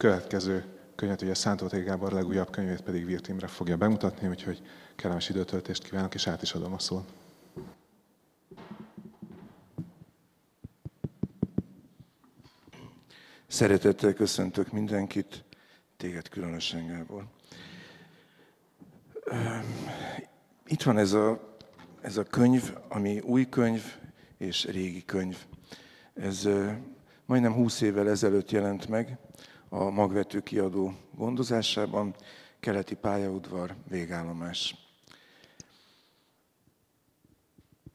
következő könyvet, ugye Szántó T. Gábor legújabb könyvét pedig Virt Imre fogja bemutatni, úgyhogy kellemes időtöltést kívánok, és át is adom a szót. Szeretettel köszöntök mindenkit, téged különösen, Gábor. Itt van ez a, ez a könyv, ami új könyv és régi könyv. Ez majdnem 20 évvel ezelőtt jelent meg a magvető kiadó gondozásában, keleti pályaudvar, végállomás.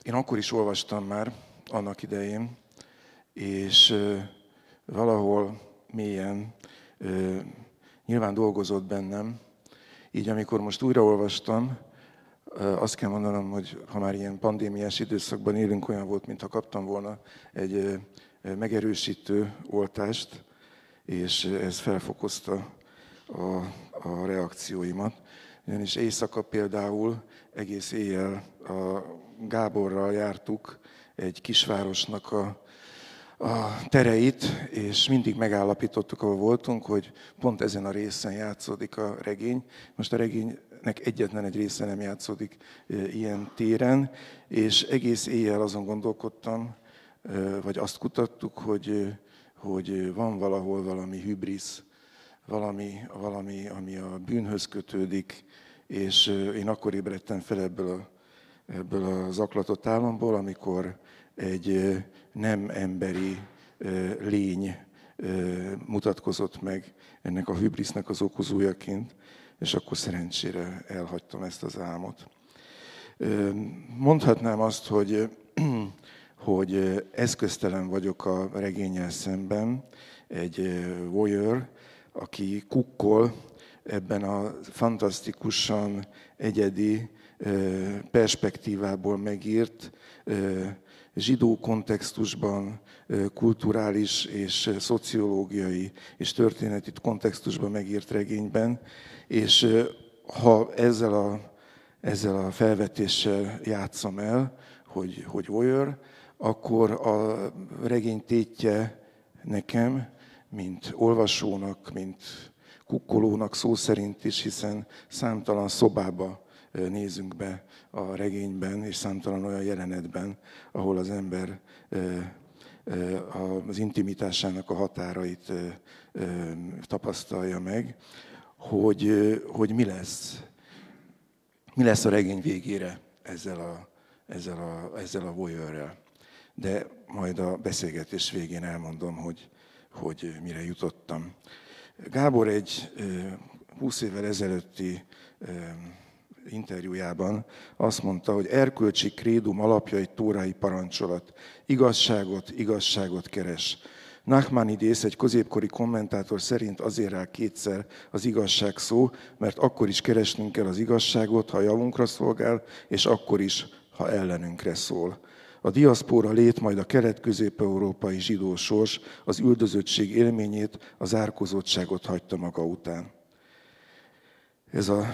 Én akkor is olvastam már, annak idején, és valahol mélyen nyilván dolgozott bennem. Így amikor most újraolvastam, azt kell mondanom, hogy ha már ilyen pandémiás időszakban élünk, olyan volt, mintha kaptam volna egy megerősítő oltást, és ez felfokozta a, a reakcióimat. Ugyanis éjszaka például egész éjjel a Gáborral jártuk egy kisvárosnak a, a tereit, és mindig megállapítottuk, ahol voltunk, hogy pont ezen a részen játszódik a regény. Most a regénynek egyetlen egy része nem játszódik ilyen téren, és egész éjjel azon gondolkodtam, vagy azt kutattuk, hogy, hogy van valahol valami hübrisz, valami, valami, ami a bűnhöz kötődik, és én akkor ébredtem fel ebből, a, ebből a zaklatott államból, amikor egy nem emberi lény mutatkozott meg ennek a hübrisznek az okozójaként, és akkor szerencsére elhagytam ezt az álmot. Mondhatnám azt, hogy hogy eszköztelen vagyok a regényel szemben, egy voyeur, aki kukkol ebben a fantasztikusan egyedi perspektívából megírt, zsidó kontextusban, kulturális és szociológiai és történeti kontextusban megírt regényben, és ha ezzel a, ezzel a felvetéssel játszom el, hogy, hogy voyeur, akkor a regény tétje nekem, mint olvasónak, mint kukkolónak szó szerint is, hiszen számtalan szobába nézünk be a regényben, és számtalan olyan jelenetben, ahol az ember az intimitásának a határait tapasztalja meg, hogy, hogy mi lesz. Mi lesz a regény végére ezzel a, ezzel a, ezzel a voyeurrel de majd a beszélgetés végén elmondom, hogy, hogy mire jutottam. Gábor egy 20 évvel ezelőtti interjújában azt mondta, hogy erkölcsi krédum alapja egy tórái parancsolat. Igazságot, igazságot keres. Nachmanidész, egy középkori kommentátor szerint azért rá kétszer az igazság szó, mert akkor is keresnünk kell az igazságot, ha javunkra szolgál, és akkor is, ha ellenünkre szól. A diaszpóra lét, majd a kelet-közép-európai zsidó sors az üldözöttség élményét, az árkozottságot hagyta maga után. Ez az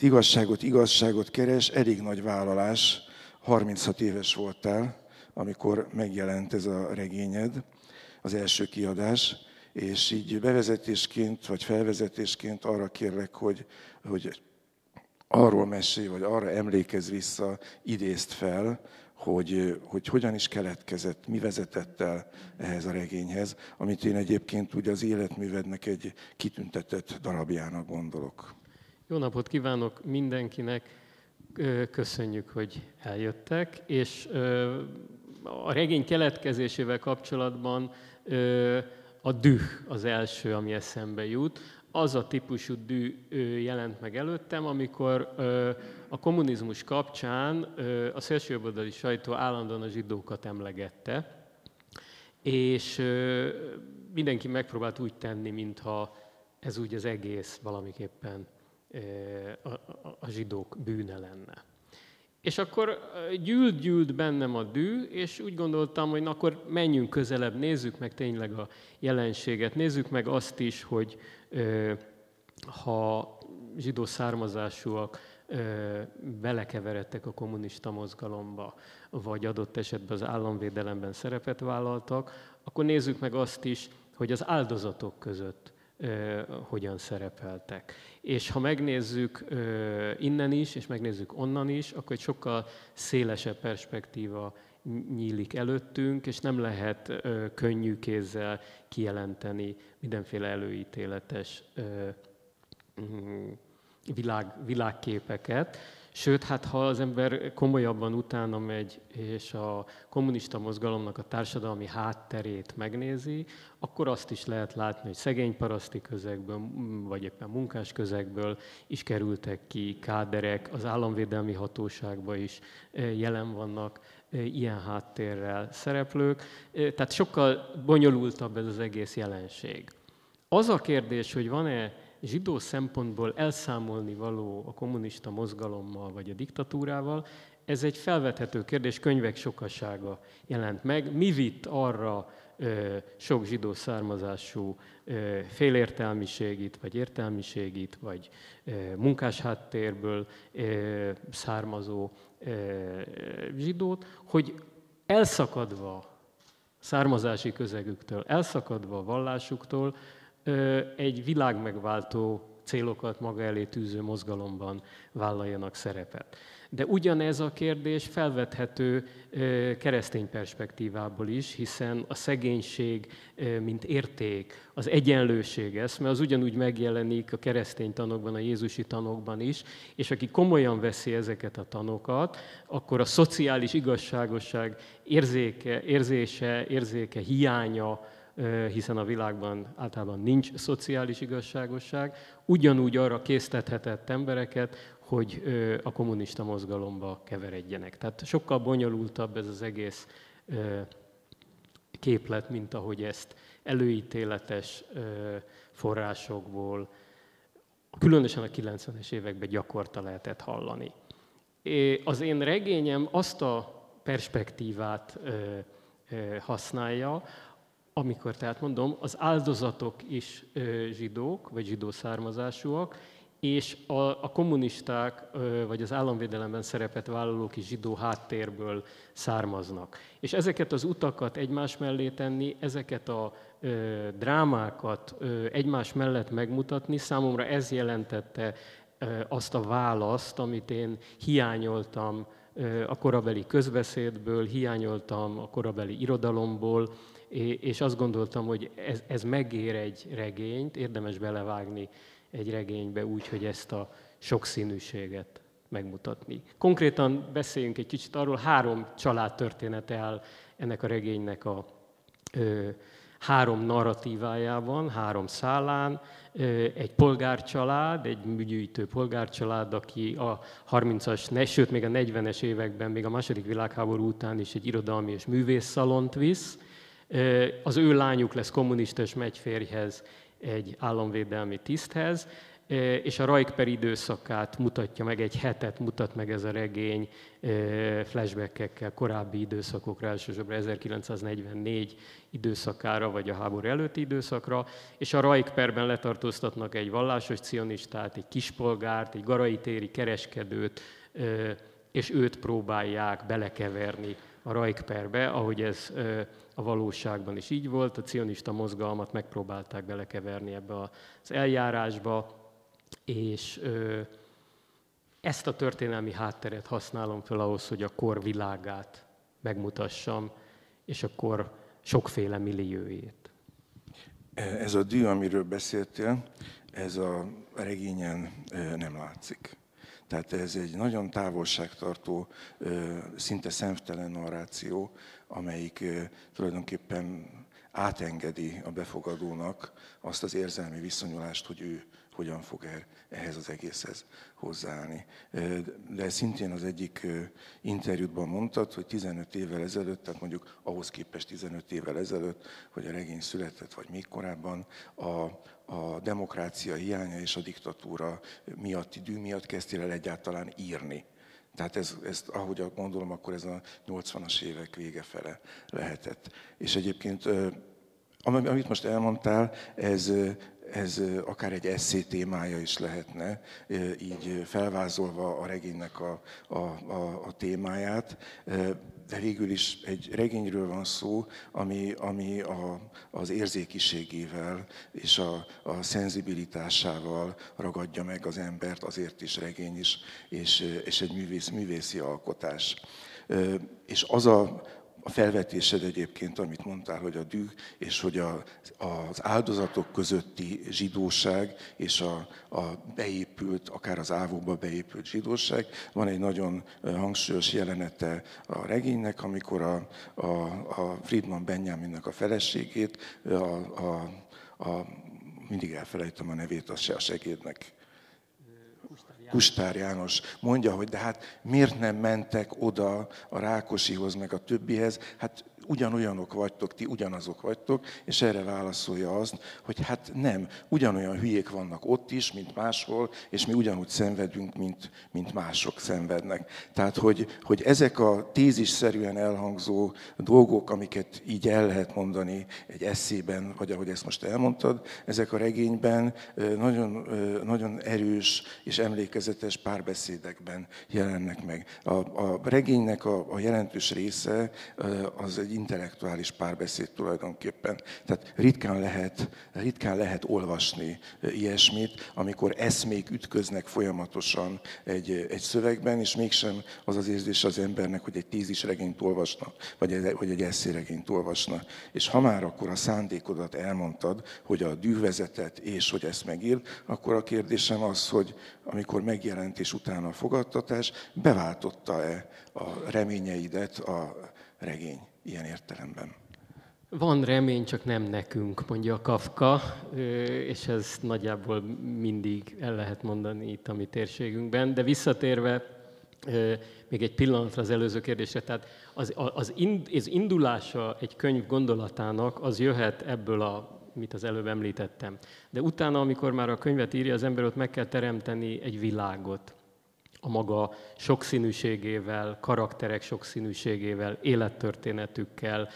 igazságot, igazságot keres, elég nagy vállalás. 36 éves voltál, amikor megjelent ez a regényed, az első kiadás, és így bevezetésként, vagy felvezetésként arra kérlek, hogy, hogy arról mesélj, vagy arra emlékezz vissza, idézt fel, hogy, hogy hogyan is keletkezett, mi vezetett el ehhez a regényhez, amit én egyébként ugye az életművednek egy kitüntetett darabjának gondolok. Jó napot kívánok mindenkinek, köszönjük, hogy eljöttek, és a regény keletkezésével kapcsolatban a düh az első, ami eszembe jut az a típusú dű jelent meg előttem, amikor a kommunizmus kapcsán a szélsőjobboldali sajtó állandóan a zsidókat emlegette, és mindenki megpróbált úgy tenni, mintha ez úgy az egész valamiképpen a, a, zsidók bűne lenne. És akkor gyűlt-gyűlt bennem a dű, és úgy gondoltam, hogy na, akkor menjünk közelebb, nézzük meg tényleg a jelenséget, nézzük meg azt is, hogy ha zsidó származásúak belekeveredtek a kommunista mozgalomba, vagy adott esetben az államvédelemben szerepet vállaltak, akkor nézzük meg azt is, hogy az áldozatok között hogyan szerepeltek. És ha megnézzük innen is, és megnézzük onnan is, akkor egy sokkal szélesebb perspektíva nyílik előttünk, és nem lehet könnyű kézzel kijelenteni mindenféle előítéletes világ, világképeket. Sőt, hát ha az ember komolyabban utána megy, és a kommunista mozgalomnak a társadalmi hátterét megnézi, akkor azt is lehet látni, hogy szegény paraszti közegből, vagy éppen munkás közegből is kerültek ki káderek, az államvédelmi hatóságban is jelen vannak ilyen háttérrel szereplők. Tehát sokkal bonyolultabb ez az egész jelenség. Az a kérdés, hogy van-e zsidó szempontból elszámolni való a kommunista mozgalommal vagy a diktatúrával, ez egy felvethető kérdés, könyvek sokasága jelent meg. Mi vitt arra ö, sok zsidó származású ö, félértelmiségit, vagy értelmiségit, vagy ö, munkás háttérből ö, származó ö, zsidót, hogy elszakadva származási közegüktől, elszakadva vallásuktól, egy világmegváltó célokat maga elé tűző mozgalomban vállaljanak szerepet. De ugyanez a kérdés felvethető keresztény perspektívából is, hiszen a szegénység, mint érték, az egyenlőség eszme, az ugyanúgy megjelenik a keresztény tanokban, a Jézusi tanokban is, és aki komolyan veszi ezeket a tanokat, akkor a szociális igazságosság érzéke, érzése, érzéke, hiánya, hiszen a világban általában nincs szociális igazságosság, ugyanúgy arra késztethetett embereket, hogy a kommunista mozgalomba keveredjenek. Tehát sokkal bonyolultabb ez az egész képlet, mint ahogy ezt előítéletes forrásokból, különösen a 90-es években gyakorta lehetett hallani. Az én regényem azt a perspektívát használja, amikor tehát mondom, az áldozatok is zsidók, vagy zsidó származásúak, és a, a kommunisták, vagy az államvédelemben szerepet vállalók is zsidó háttérből származnak. És ezeket az utakat egymás mellé tenni, ezeket a ö, drámákat ö, egymás mellett megmutatni, számomra ez jelentette ö, azt a választ, amit én hiányoltam a korabeli közbeszédből, hiányoltam a korabeli irodalomból, és azt gondoltam, hogy ez, ez megér egy regényt, érdemes belevágni egy regénybe úgy, hogy ezt a sokszínűséget megmutatni. Konkrétan beszéljünk egy kicsit arról, három család története áll ennek a regénynek a ö, három narratívájában, három szálán. Egy polgárcsalád, egy műgyűjtő polgárcsalád, aki a 30-as, sőt még a 40-es években, még a második világháború után is egy irodalmi és művészszalont visz, az ő lányuk lesz kommunista és megy férjhez egy államvédelmi tiszthez, és a Rajkper időszakát mutatja meg, egy hetet mutat meg ez a regény flashbackekkel korábbi időszakokra, elsősorban 1944 időszakára, vagy a háború előtti időszakra, és a Rajkperben letartóztatnak egy vallásos cionistát, egy kispolgárt, egy garai téri kereskedőt, és őt próbálják belekeverni a Rajkperbe, ahogy ez a valóságban is így volt. A cionista mozgalmat megpróbálták belekeverni ebbe az eljárásba, és ezt a történelmi hátteret használom fel ahhoz, hogy a kor világát megmutassam, és a kor sokféle milliójét. Ez a dű, amiről beszéltél, ez a regényen nem látszik. Tehát ez egy nagyon távolságtartó, szinte szemtelen narráció, amelyik tulajdonképpen átengedi a befogadónak azt az érzelmi viszonyulást, hogy ő hogyan fog er, ehhez az egészhez hozzáállni. De szintén az egyik interjútban mondtad, hogy 15 évvel ezelőtt, tehát mondjuk ahhoz képest 15 évvel ezelőtt, hogy a regény született, vagy még korábban, a, a demokrácia hiánya és a diktatúra miatti dű miatt kezdtél el egyáltalán írni. Tehát ez, ez, ahogy gondolom, akkor ez a 80-as évek vége fele lehetett. És egyébként amit most elmondtál, ez ez akár egy eszé témája is lehetne, így felvázolva a regénynek a, a, a, a témáját de végül is egy regényről van szó, ami, ami a, az érzékiségével és a, a szenzibilitásával ragadja meg az embert, azért is regény is, és, és egy művész, művészi alkotás. És az a, a felvetésed egyébként, amit mondtál, hogy a düh, és hogy a, az áldozatok közötti zsidóság, és a, a beépült, akár az ávóba beépült zsidóság. Van egy nagyon hangsúlyos jelenete a regénynek, amikor a, a, a Friedman Benjaminnek a feleségét, a, a, a, mindig elfelejtem a nevét a segédnek, Kustár János mondja, hogy de hát miért nem mentek oda a Rákosihoz, meg a többihez? Hát ugyanolyanok vagytok, ti ugyanazok vagytok, és erre válaszolja azt, hogy hát nem, ugyanolyan hülyék vannak ott is, mint máshol, és mi ugyanúgy szenvedünk, mint, mint mások szenvednek. Tehát, hogy, hogy ezek a tézisszerűen elhangzó dolgok, amiket így el lehet mondani egy eszében, vagy ahogy ezt most elmondtad, ezek a regényben nagyon, nagyon erős és emlékezetes párbeszédekben jelennek meg. A, a regénynek a, a jelentős része az egy intellektuális párbeszéd tulajdonképpen. Tehát ritkán lehet, ritkán lehet olvasni ilyesmit, amikor eszmék ütköznek folyamatosan egy, egy szövegben, és mégsem az az érzés az embernek, hogy egy tízis regényt olvasna, vagy egy, vagy egy eszéregényt olvasna. És ha már akkor a szándékodat elmondtad, hogy a dűvezetet és hogy ezt megírd, akkor a kérdésem az, hogy amikor megjelent és utána a fogadtatás, beváltotta-e a reményeidet a regény? Ilyen értelemben. Van remény, csak nem nekünk, mondja a Kafka, és ez nagyjából mindig el lehet mondani itt a mi térségünkben. De visszatérve még egy pillanatra az előző kérdésre, tehát az, az, ind, az indulása egy könyv gondolatának az jöhet ebből a mit az előbb említettem. De utána, amikor már a könyvet írja az ember, ott meg kell teremteni egy világot a maga sokszínűségével, karakterek sokszínűségével, élettörténetükkel,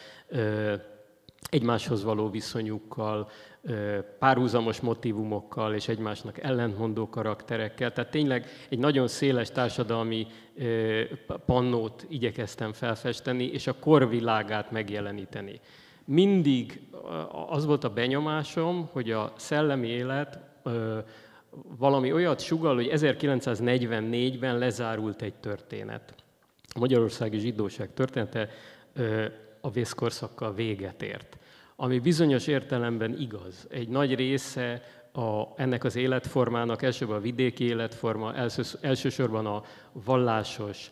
egymáshoz való viszonyukkal, párhuzamos motivumokkal és egymásnak ellentmondó karakterekkel. Tehát tényleg egy nagyon széles társadalmi pannót igyekeztem felfesteni, és a korvilágát megjeleníteni. Mindig az volt a benyomásom, hogy a szellemi élet valami olyat sugal, hogy 1944-ben lezárult egy történet. A magyarországi zsidóság története a vészkorszakkal véget ért. Ami bizonyos értelemben igaz. Egy nagy része a, ennek az életformának, elsősorban a vidéki életforma, elsős, elsősorban a vallásos,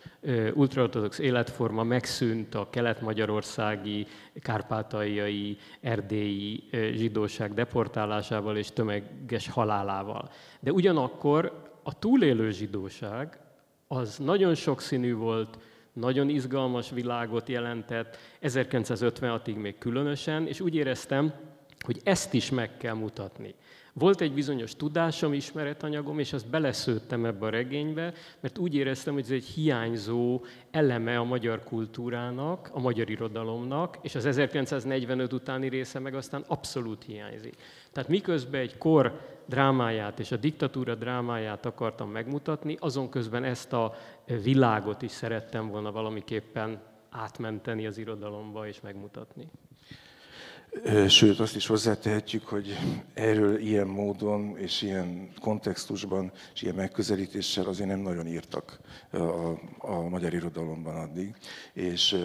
ultraortodox életforma megszűnt a kelet-magyarországi, kárpátaljai, erdélyi zsidóság deportálásával és tömeges halálával. De ugyanakkor a túlélő zsidóság az nagyon sokszínű volt, nagyon izgalmas világot jelentett, 1956-ig még különösen, és úgy éreztem, hogy ezt is meg kell mutatni. Volt egy bizonyos tudásom, ismeretanyagom, és azt beleszőttem ebbe a regénybe, mert úgy éreztem, hogy ez egy hiányzó eleme a magyar kultúrának, a magyar irodalomnak, és az 1945 utáni része meg aztán abszolút hiányzik. Tehát miközben egy kor drámáját és a diktatúra drámáját akartam megmutatni, azon közben ezt a világot is szerettem volna valamiképpen átmenteni az irodalomba és megmutatni. Sőt, azt is hozzátehetjük, hogy erről ilyen módon és ilyen kontextusban és ilyen megközelítéssel azért nem nagyon írtak a, a magyar irodalomban addig. És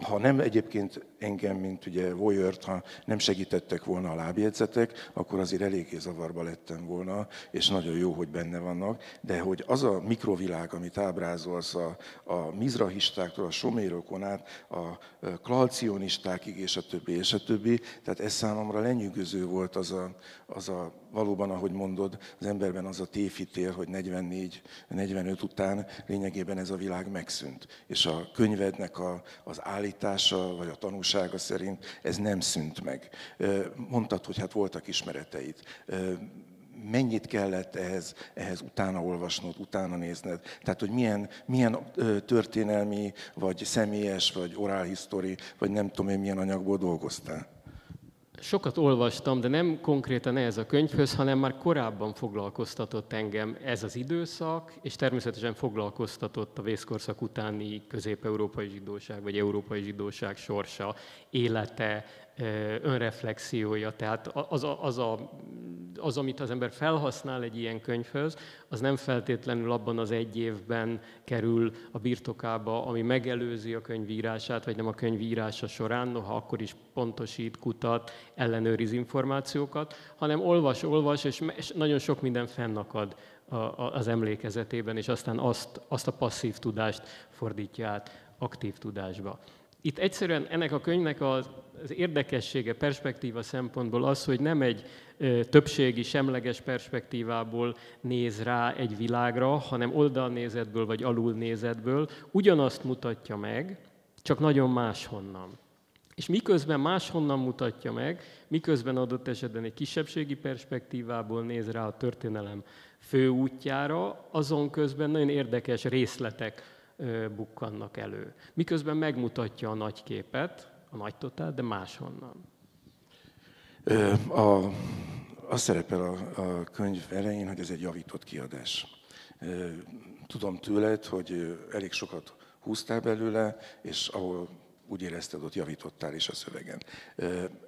ha nem egyébként engem, mint ugye voyeur ha nem segítettek volna a lábjegyzetek, akkor azért eléggé zavarba lettem volna, és nagyon jó, hogy benne vannak, de hogy az a mikrovilág, amit ábrázolsz a, a mizrahistáktól, a somérokon át, a klalcionistákig, és a többi, és a többi, tehát ez számomra lenyűgöző volt az a, az a valóban, ahogy mondod, az emberben az a tévhitél, hogy 44-45 után lényegében ez a világ megszűnt. És a könyvednek a, az állítása, vagy a tanúsága szerint ez nem szűnt meg. Mondtad, hogy hát voltak ismereteid mennyit kellett ehhez, ehhez utána olvasnod, utána nézned. Tehát, hogy milyen, milyen történelmi, vagy személyes, vagy oral history, vagy nem tudom én milyen anyagból dolgoztál. Sokat olvastam, de nem konkrétan ez a könyvhöz, hanem már korábban foglalkoztatott engem ez az időszak, és természetesen foglalkoztatott a vészkorszak utáni közép-európai zsidóság, vagy európai zsidóság sorsa, élete, önreflexiója. Tehát az, az, a, az, amit az ember felhasznál egy ilyen könyvhöz, az nem feltétlenül abban az egy évben kerül a birtokába, ami megelőzi a könyvírását, vagy nem a könyvírása során, noha akkor is pontosít, kutat, ellenőriz információkat, hanem olvas, olvas, és nagyon sok minden fennakad az emlékezetében, és aztán azt, azt a passzív tudást fordítja át aktív tudásba. Itt egyszerűen ennek a könyvnek az, az érdekessége perspektíva szempontból az, hogy nem egy többségi, semleges perspektívából néz rá egy világra, hanem oldalnézetből vagy alulnézetből ugyanazt mutatja meg, csak nagyon máshonnan. És miközben máshonnan mutatja meg, miközben adott esetben egy kisebbségi perspektívából néz rá a történelem főútjára, azon közben nagyon érdekes részletek bukkannak elő. Miközben megmutatja a nagy képet, a nagy totál, de máshonnan. A, az szerepel a, a könyv elején, hogy ez egy javított kiadás. Tudom tőled, hogy elég sokat húztál belőle, és ahol úgy érezted, ott javítottál is a szövegen.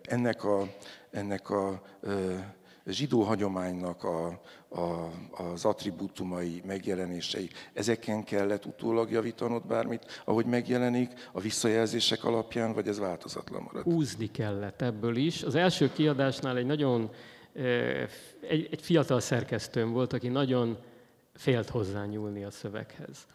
Ennek a, ennek a zsidó hagyománynak a, a, az attribútumai, megjelenései, ezeken kellett utólag javítanod bármit, ahogy megjelenik, a visszajelzések alapján, vagy ez változatlan marad? Húzni kellett ebből is. Az első kiadásnál egy nagyon, egy, egy fiatal szerkesztőm volt, aki nagyon félt hozzányúlni a szöveghez.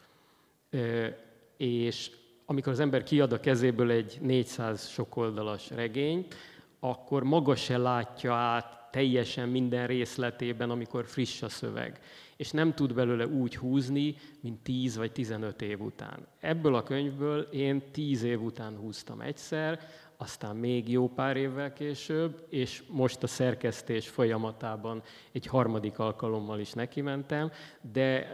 És amikor az ember kiad a kezéből egy 400 sokoldalas regényt, akkor maga se látja át teljesen minden részletében, amikor friss a szöveg. És nem tud belőle úgy húzni, mint 10 vagy 15 év után. Ebből a könyvből én 10 év után húztam egyszer, aztán még jó pár évvel később, és most a szerkesztés folyamatában egy harmadik alkalommal is nekimentem, de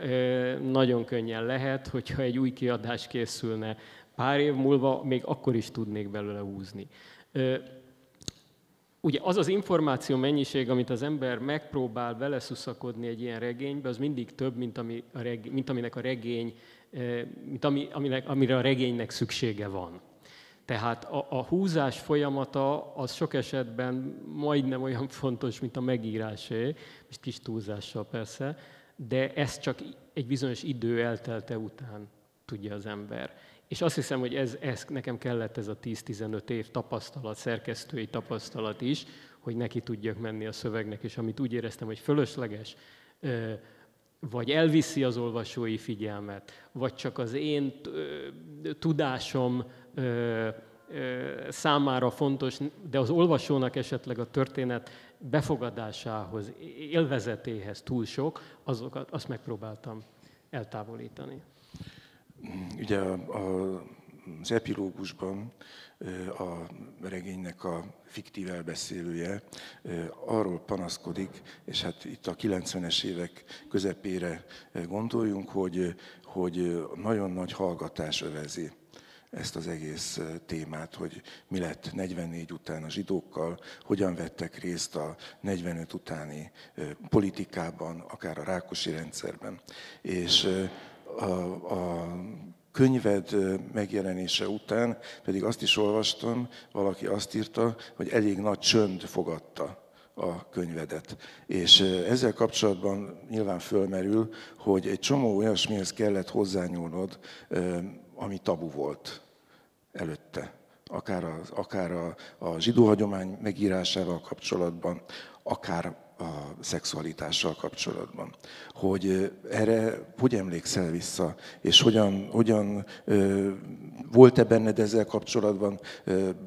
nagyon könnyen lehet, hogyha egy új kiadás készülne pár év múlva, még akkor is tudnék belőle húzni ugye az az információ mennyiség, amit az ember megpróbál beleszuszakodni egy ilyen regénybe, az mindig több, mint, ami a regény, mint aminek a regény, eh, mint ami, aminek, amire a regénynek szüksége van. Tehát a, a húzás folyamata az sok esetben majdnem olyan fontos, mint a megírásé, és kis túlzással persze, de ez csak egy bizonyos idő eltelte után tudja az ember. És azt hiszem, hogy ez, ez nekem kellett ez a 10-15 év tapasztalat, szerkesztői tapasztalat is, hogy neki tudjak menni a szövegnek, és amit úgy éreztem, hogy fölösleges, vagy elviszi az olvasói figyelmet, vagy csak az én tudásom számára fontos, de az olvasónak esetleg a történet befogadásához, élvezetéhez túl sok, azokat, azt megpróbáltam eltávolítani. Ugye a, a, az epilógusban a regénynek a fiktív elbeszélője arról panaszkodik, és hát itt a 90-es évek közepére gondoljunk, hogy, hogy nagyon nagy hallgatás övezi ezt az egész témát, hogy mi lett 44 után a zsidókkal, hogyan vettek részt a 45 utáni politikában, akár a rákosi rendszerben. És a, a könyved megjelenése után pedig azt is olvastam, valaki azt írta, hogy elég nagy csönd fogadta a könyvedet. És ezzel kapcsolatban nyilván fölmerül, hogy egy csomó olyasmihez kellett hozzányúlnod, ami tabu volt előtte. Akár a, akár a, a zsidó hagyomány megírásával kapcsolatban, akár a szexualitással kapcsolatban. Hogy erre hogy emlékszel vissza, és hogyan, hogyan volt-e benned ezzel kapcsolatban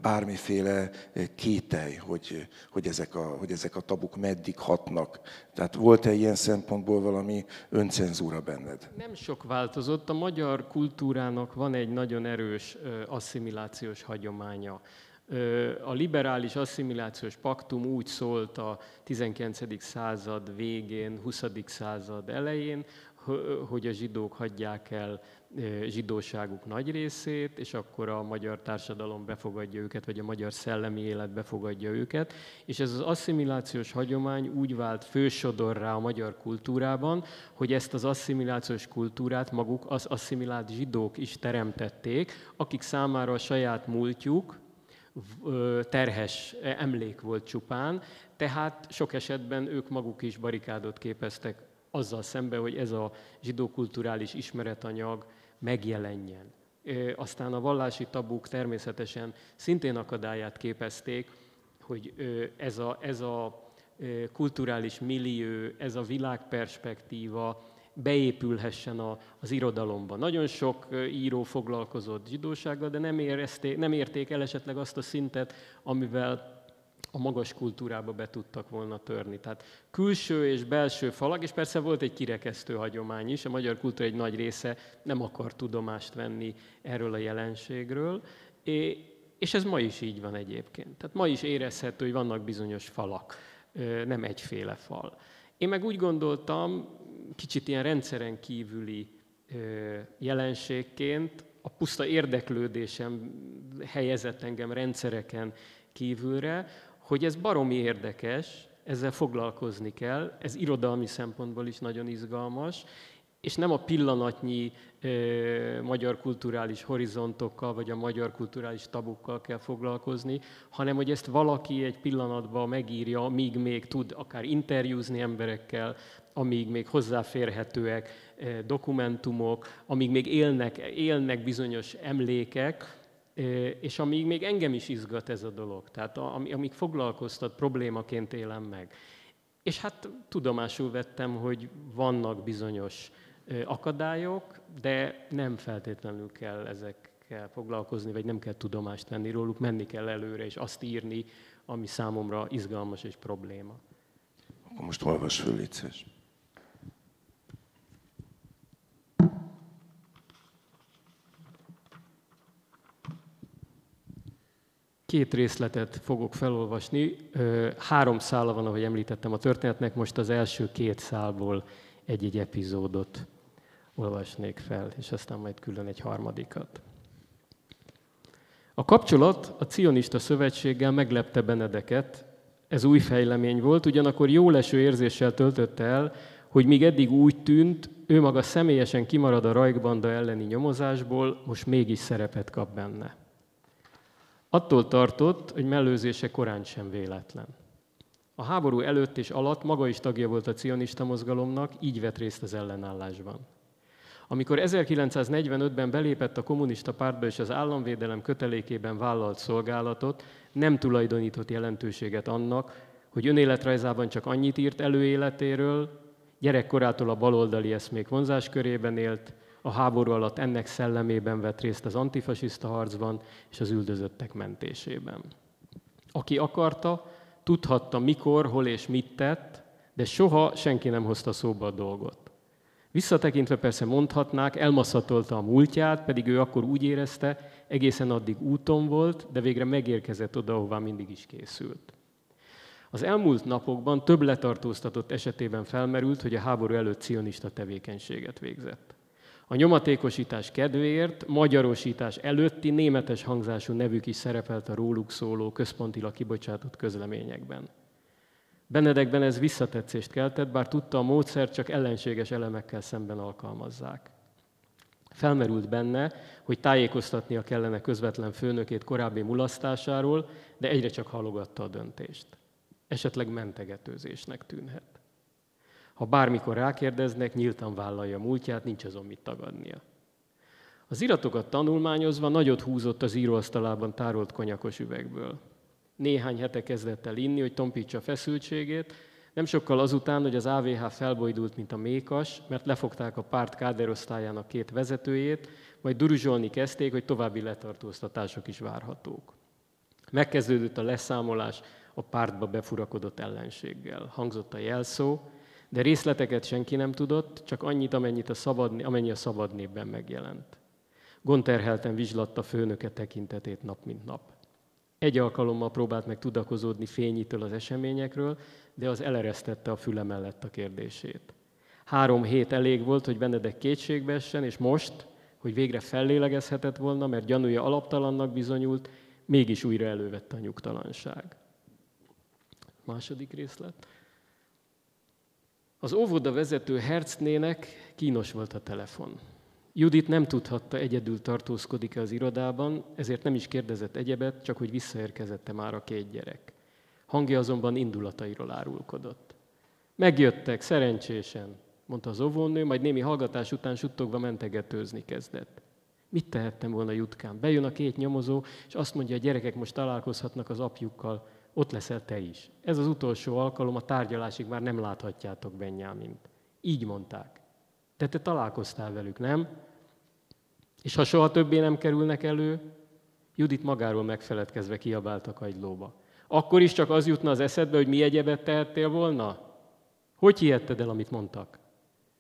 bármiféle kételj, hogy, hogy, ezek a, hogy ezek a tabuk meddig hatnak? Tehát volt-e ilyen szempontból valami öncenzúra benned? Nem sok változott. A magyar kultúrának van egy nagyon erős asszimilációs hagyománya. A liberális asszimilációs paktum úgy szólt a 19. század végén, 20. század elején, hogy a zsidók hagyják el zsidóságuk nagy részét, és akkor a magyar társadalom befogadja őket, vagy a magyar szellemi élet befogadja őket. És ez az asszimilációs hagyomány úgy vált fősodorrá a magyar kultúrában, hogy ezt az asszimilációs kultúrát maguk az asszimilált zsidók is teremtették, akik számára a saját múltjuk, terhes emlék volt csupán, tehát sok esetben ők maguk is barikádot képeztek azzal szemben, hogy ez a zsidó kulturális ismeretanyag megjelenjen. Aztán a vallási tabuk természetesen szintén akadályát képezték, hogy ez a, ez a kulturális millió, ez a világperspektíva beépülhessen a, az irodalomba. Nagyon sok író foglalkozott zsidósággal, de nem, érezték, nem érték el esetleg azt a szintet, amivel a magas kultúrába be tudtak volna törni. Tehát külső és belső falak, és persze volt egy kirekesztő hagyomány is, a magyar kultúra egy nagy része nem akar tudomást venni erről a jelenségről, és ez ma is így van egyébként. Tehát ma is érezhető, hogy vannak bizonyos falak, nem egyféle fal. Én meg úgy gondoltam, kicsit ilyen rendszeren kívüli jelenségként, a puszta érdeklődésem helyezett engem rendszereken kívülre, hogy ez baromi érdekes, ezzel foglalkozni kell, ez irodalmi szempontból is nagyon izgalmas, és nem a pillanatnyi e, magyar kulturális horizontokkal, vagy a magyar kulturális tabukkal kell foglalkozni, hanem hogy ezt valaki egy pillanatban megírja, míg még tud akár interjúzni emberekkel, amíg még hozzáférhetőek e, dokumentumok, amíg még élnek, élnek bizonyos emlékek, és amíg még engem is izgat ez a dolog, tehát amíg foglalkoztat, problémaként élem meg. És hát tudomásul vettem, hogy vannak bizonyos akadályok, de nem feltétlenül kell ezekkel foglalkozni, vagy nem kell tudomást venni róluk, menni kell előre, és azt írni, ami számomra izgalmas és probléma. Akkor most olvas föl, légy Két részletet fogok felolvasni. Három szála van, ahogy említettem a történetnek, most az első két szálból egy-egy epizódot olvasnék fel, és aztán majd külön egy harmadikat. A kapcsolat a cionista szövetséggel meglepte Benedeket, ez új fejlemény volt, ugyanakkor jó leső érzéssel töltötte el, hogy míg eddig úgy tűnt, ő maga személyesen kimarad a rajkbanda elleni nyomozásból, most mégis szerepet kap benne. Attól tartott, hogy mellőzése korán sem véletlen. A háború előtt és alatt maga is tagja volt a cionista mozgalomnak, így vett részt az ellenállásban. Amikor 1945-ben belépett a kommunista pártba és az államvédelem kötelékében vállalt szolgálatot, nem tulajdonított jelentőséget annak, hogy önéletrajzában csak annyit írt előéletéről, gyerekkorától a baloldali eszmék vonzáskörében élt, a háború alatt ennek szellemében vett részt az antifasiszta harcban és az üldözöttek mentésében. Aki akarta, tudhatta mikor, hol és mit tett, de soha senki nem hozta szóba a dolgot. Visszatekintve persze mondhatnák, elmaszatolta a múltját, pedig ő akkor úgy érezte, egészen addig úton volt, de végre megérkezett oda, ahová mindig is készült. Az elmúlt napokban több letartóztatott esetében felmerült, hogy a háború előtt cionista tevékenységet végzett. A nyomatékosítás kedvéért magyarosítás előtti németes hangzású nevük is szerepelt a róluk szóló központilag kibocsátott közleményekben. Benedekben ez visszatetszést keltett, bár tudta a módszer csak ellenséges elemekkel szemben alkalmazzák. Felmerült benne, hogy tájékoztatnia kellene közvetlen főnökét korábbi mulasztásáról, de egyre csak halogatta a döntést. Esetleg mentegetőzésnek tűnhet. Ha bármikor rákérdeznek, nyíltan vállalja múltját, nincs azon mit tagadnia. Az iratokat tanulmányozva nagyot húzott az íróasztalában tárolt konyakos üvegből. Néhány hete kezdett el inni, hogy tompítsa feszültségét, nem sokkal azután, hogy az AVH felbojdult, mint a mékas, mert lefogták a párt káderosztályának két vezetőjét, majd duruzsolni kezdték, hogy további letartóztatások is várhatók. Megkezdődött a leszámolás a pártba befurakodott ellenséggel. Hangzott a jelszó, de részleteket senki nem tudott, csak annyit, amennyit a szabad, amennyi a szabad népben megjelent. Gonterhelten vizslatta főnöke tekintetét nap mint nap. Egy alkalommal próbált meg tudakozódni fényitől az eseményekről, de az eleresztette a füle mellett a kérdését. Három hét elég volt, hogy Benedek kétségbe essen, és most, hogy végre fellélegezhetett volna, mert gyanúja alaptalannak bizonyult, mégis újra elővette a nyugtalanság. Második részlet. Az óvoda vezető Hercnének kínos volt a telefon. Judit nem tudhatta, egyedül tartózkodik-e az irodában, ezért nem is kérdezett egyebet, csak hogy visszaérkezette már a két gyerek. Hangja azonban indulatairól árulkodott. Megjöttek, szerencsésen, mondta az óvónő, majd némi hallgatás után suttogva mentegetőzni kezdett. Mit tehettem volna Jutkán? Bejön a két nyomozó, és azt mondja, a gyerekek most találkozhatnak az apjukkal, ott leszel te is. Ez az utolsó alkalom, a tárgyalásig már nem láthatjátok Benyámint. Így mondták. De te találkoztál velük, nem? És ha soha többé nem kerülnek elő, Judit magáról megfeledkezve kiabált a kagylóba. Akkor is csak az jutna az eszedbe, hogy mi egyebet tehettél volna? Hogy hihetted el, amit mondtak?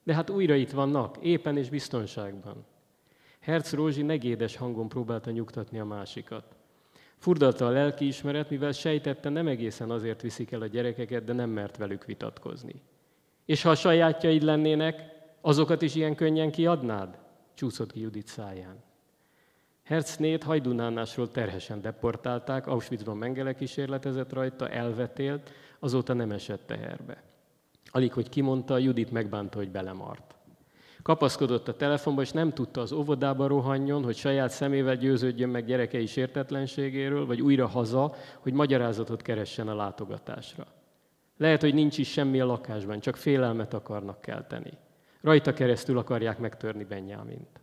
De hát újra itt vannak, éppen és biztonságban. Herz Rózsi negédes hangon próbálta nyugtatni a másikat. Furdalta a lelkiismeret, mivel sejtette, nem egészen azért viszik el a gyerekeket, de nem mert velük vitatkozni. És ha a sajátjaid lennének, azokat is ilyen könnyen kiadnád? Csúszott ki Judit száján. Herznét hajdunánásról terhesen deportálták, Auschwitzban Mengele kísérletezett rajta, elvetélt, azóta nem esett teherbe. Alig, hogy kimondta, Judit megbánta, hogy belemart. Kapaszkodott a telefonba, és nem tudta az óvodába rohanjon, hogy saját szemével győződjön meg gyerekei sértetlenségéről, vagy újra haza, hogy magyarázatot keressen a látogatásra. Lehet, hogy nincs is semmi a lakásban, csak félelmet akarnak kelteni. Rajta keresztül akarják megtörni Benyámint.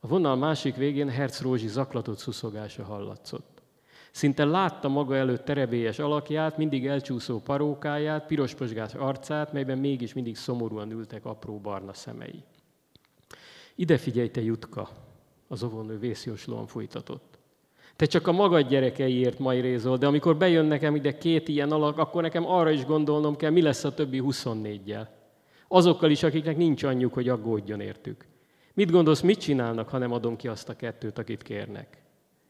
A vonal másik végén Herz Rózsi zaklatott szuszogása hallatszott. Szinte látta maga előtt terebélyes alakját, mindig elcsúszó parókáját, pirosposgás arcát, melyben mégis mindig szomorúan ültek apró barna szemei. Ide figyelj, te Jutka, az óvónő vészjóslóan folytatott. Te csak a magad gyerekeiért majrézol, de amikor bejön nekem ide két ilyen alak, akkor nekem arra is gondolnom kell, mi lesz a többi 24-jel. Azokkal is, akiknek nincs anyjuk, hogy aggódjon értük. Mit gondolsz, mit csinálnak, ha nem adom ki azt a kettőt, akit kérnek?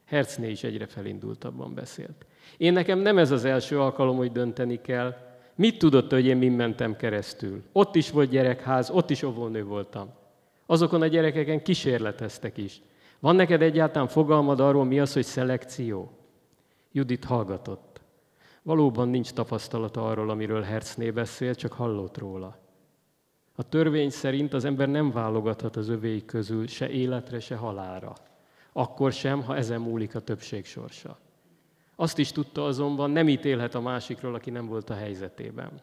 Hercné is egyre felindultabban beszélt. Én nekem nem ez az első alkalom, hogy dönteni kell. Mit tudott, hogy én min mentem keresztül? Ott is volt gyerekház, ott is óvónő voltam. Azokon a gyerekeken kísérleteztek is. Van neked egyáltalán fogalmad arról, mi az, hogy szelekció? Judit hallgatott. Valóban nincs tapasztalata arról, amiről Hercné beszél, csak hallott róla. A törvény szerint az ember nem válogathat az övéi közül se életre, se halára. Akkor sem, ha ezen múlik a többség sorsa. Azt is tudta azonban, nem ítélhet a másikról, aki nem volt a helyzetében.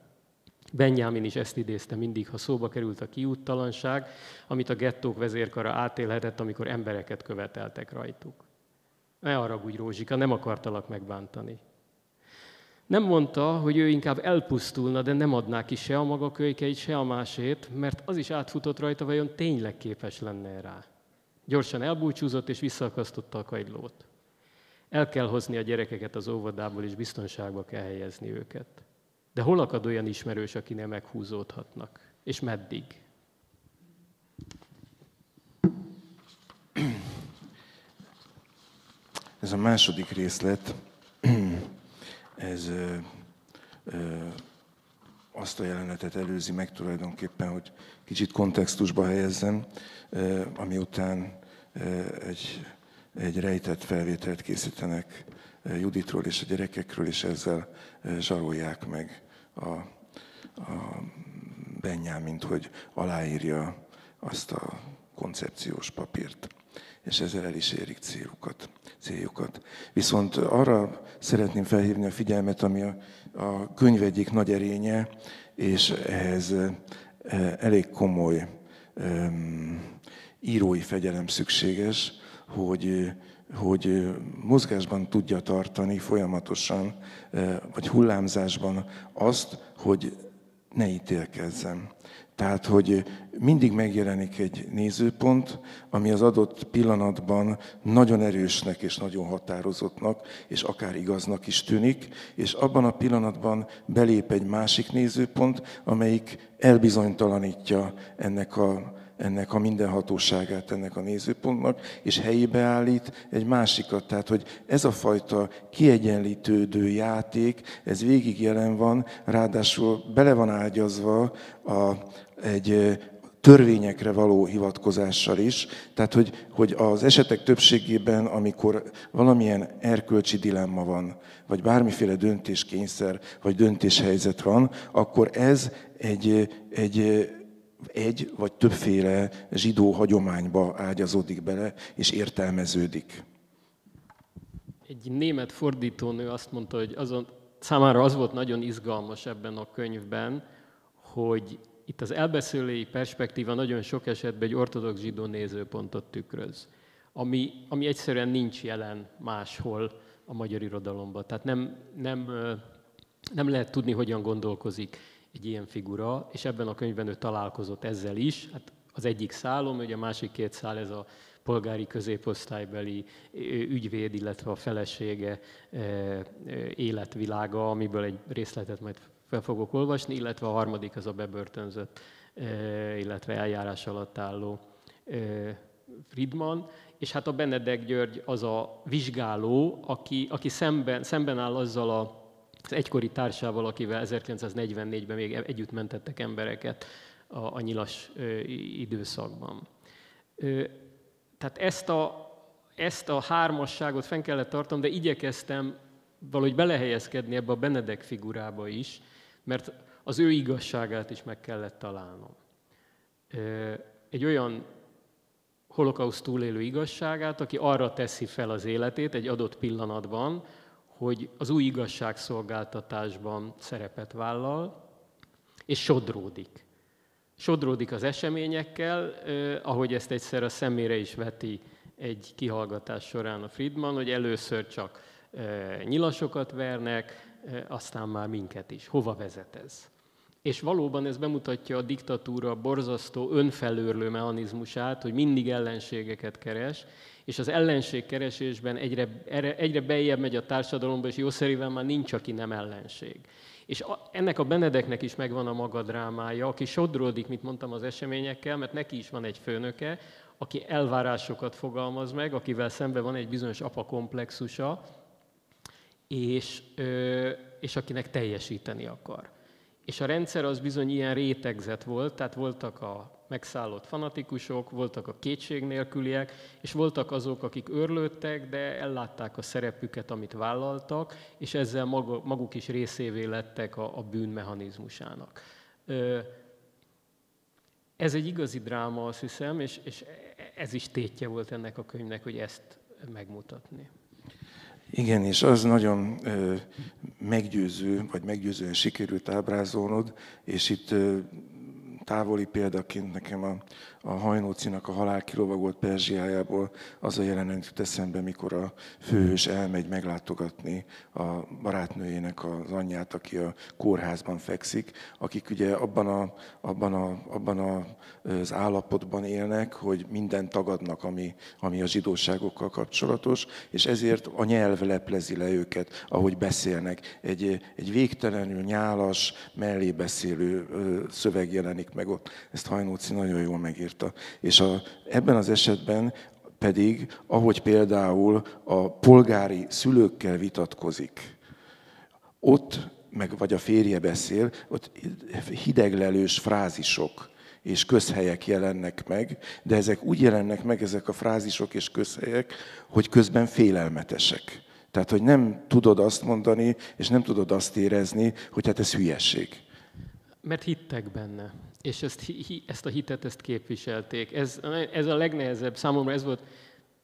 Benjamin is ezt idézte mindig, ha szóba került a kiúttalanság, amit a gettók vezérkara átélhetett, amikor embereket követeltek rajtuk. Ne haragudj, Rózsika, nem akartalak megbántani. Nem mondta, hogy ő inkább elpusztulna, de nem adná ki se a maga kölykeit, se a másét, mert az is átfutott rajta, vajon tényleg képes lenne rá. Gyorsan elbúcsúzott és visszaakasztotta a kagylót. El kell hozni a gyerekeket az óvodából, és biztonságba kell helyezni őket. De hol akad olyan ismerős, akinél meghúzódhatnak? És meddig? Ez a második részlet ez ö, ö, azt a jelenetet előzi meg tulajdonképpen, hogy kicsit kontextusba helyezzem, ö, ami után ö, egy, egy rejtett felvételt készítenek Juditról és a gyerekekről, és ezzel zsarolják meg a, a Benyámint, hogy aláírja azt a koncepciós papírt és ezzel el is érik célukat, céljukat. Viszont arra szeretném felhívni a figyelmet, ami a, a könyv egyik nagy erénye, és ehhez e, elég komoly um, írói fegyelem szükséges, hogy, hogy mozgásban tudja tartani folyamatosan, e, vagy hullámzásban azt, hogy ne ítélkezzem. Tehát, hogy mindig megjelenik egy nézőpont, ami az adott pillanatban nagyon erősnek és nagyon határozottnak, és akár igaznak is tűnik, és abban a pillanatban belép egy másik nézőpont, amelyik elbizonytalanítja ennek a, ennek a mindenhatóságát ennek a nézőpontnak, és helyébe állít egy másikat. Tehát, hogy ez a fajta kiegyenlítődő játék, ez végig jelen van, ráadásul bele van ágyazva a, egy törvényekre való hivatkozással is. Tehát, hogy, hogy az esetek többségében, amikor valamilyen erkölcsi dilemma van, vagy bármiféle döntéskényszer, vagy döntéshelyzet van, akkor ez egy, egy, egy vagy többféle zsidó hagyományba ágyazódik bele, és értelmeződik. Egy német fordítónő azt mondta, hogy azon, számára az volt nagyon izgalmas ebben a könyvben, hogy itt az elbeszélői perspektíva nagyon sok esetben egy ortodox zsidó nézőpontot tükröz, ami, ami egyszerűen nincs jelen máshol a magyar irodalomban. Tehát nem, nem, nem lehet tudni, hogyan gondolkozik egy ilyen figura, és ebben a könyvben ő találkozott ezzel is. Hát az egyik szálom, ugye a másik két szál ez a polgári középosztálybeli ügyvéd, illetve a felesége életvilága, amiből egy részletet majd fel fogok olvasni, illetve a harmadik az a bebörtönzött, illetve eljárás alatt álló Friedman, és hát a Benedek György az a vizsgáló, aki, aki szemben, szemben áll azzal a, az egykori társával, akivel 1944-ben még együtt mentettek embereket a, a nyilas időszakban. Tehát ezt a, ezt a hármasságot fenn kellett tartom, de igyekeztem valahogy belehelyezkedni ebbe a Benedek figurába is, mert az ő igazságát is meg kellett találnom. Egy olyan holokauszt túlélő igazságát, aki arra teszi fel az életét egy adott pillanatban, hogy az új igazságszolgáltatásban szerepet vállal, és sodródik. Sodródik az eseményekkel, ahogy ezt egyszer a szemére is veti egy kihallgatás során a Friedman, hogy először csak nyilasokat vernek, aztán már minket is. Hova vezet ez? És valóban ez bemutatja a diktatúra borzasztó önfelőrlő mechanizmusát, hogy mindig ellenségeket keres, és az ellenségkeresésben egyre, egyre beljebb megy a társadalomba, és jószerűen már nincs, aki nem ellenség. És ennek a Benedeknek is megvan a maga drámája, aki sodródik, mint mondtam, az eseményekkel, mert neki is van egy főnöke, aki elvárásokat fogalmaz meg, akivel szemben van egy bizonyos apakomplexusa, és, és akinek teljesíteni akar. És a rendszer az bizony ilyen rétegzet volt, tehát voltak a megszállott fanatikusok, voltak a kétség nélküliek, és voltak azok, akik örlődtek, de ellátták a szerepüket, amit vállaltak, és ezzel maguk is részévé lettek a, a bűn mechanizmusának. Ez egy igazi dráma, azt hiszem, és, és ez is tétje volt ennek a könyvnek, hogy ezt megmutatni. Igen, és az nagyon meggyőző, vagy meggyőzően sikerült ábrázolnod, és itt távoli példaként nekem a, a Hajnócinak a halál kilovagolt Perzsiájából az a jelenet jut eszembe, mikor a főhős elmegy meglátogatni a barátnőjének az anyját, aki a kórházban fekszik, akik ugye abban, a, abban, a, abban a, az állapotban élnek, hogy mindent tagadnak, ami, ami a zsidóságokkal kapcsolatos, és ezért a nyelv leplezi le őket, ahogy beszélnek. Egy, egy végtelenül nyálas, mellé beszélő szöveg jelenik meg ott. Ezt Hajnóci nagyon jól megír írta. És a, ebben az esetben pedig, ahogy például a polgári szülőkkel vitatkozik, ott, meg vagy a férje beszél, ott hideglelős frázisok és közhelyek jelennek meg, de ezek úgy jelennek meg, ezek a frázisok és közhelyek, hogy közben félelmetesek. Tehát, hogy nem tudod azt mondani, és nem tudod azt érezni, hogy hát ez hülyesség. Mert hittek benne és ezt, ezt a hitet ezt képviselték. Ez, ez a legnehezebb, számomra ez volt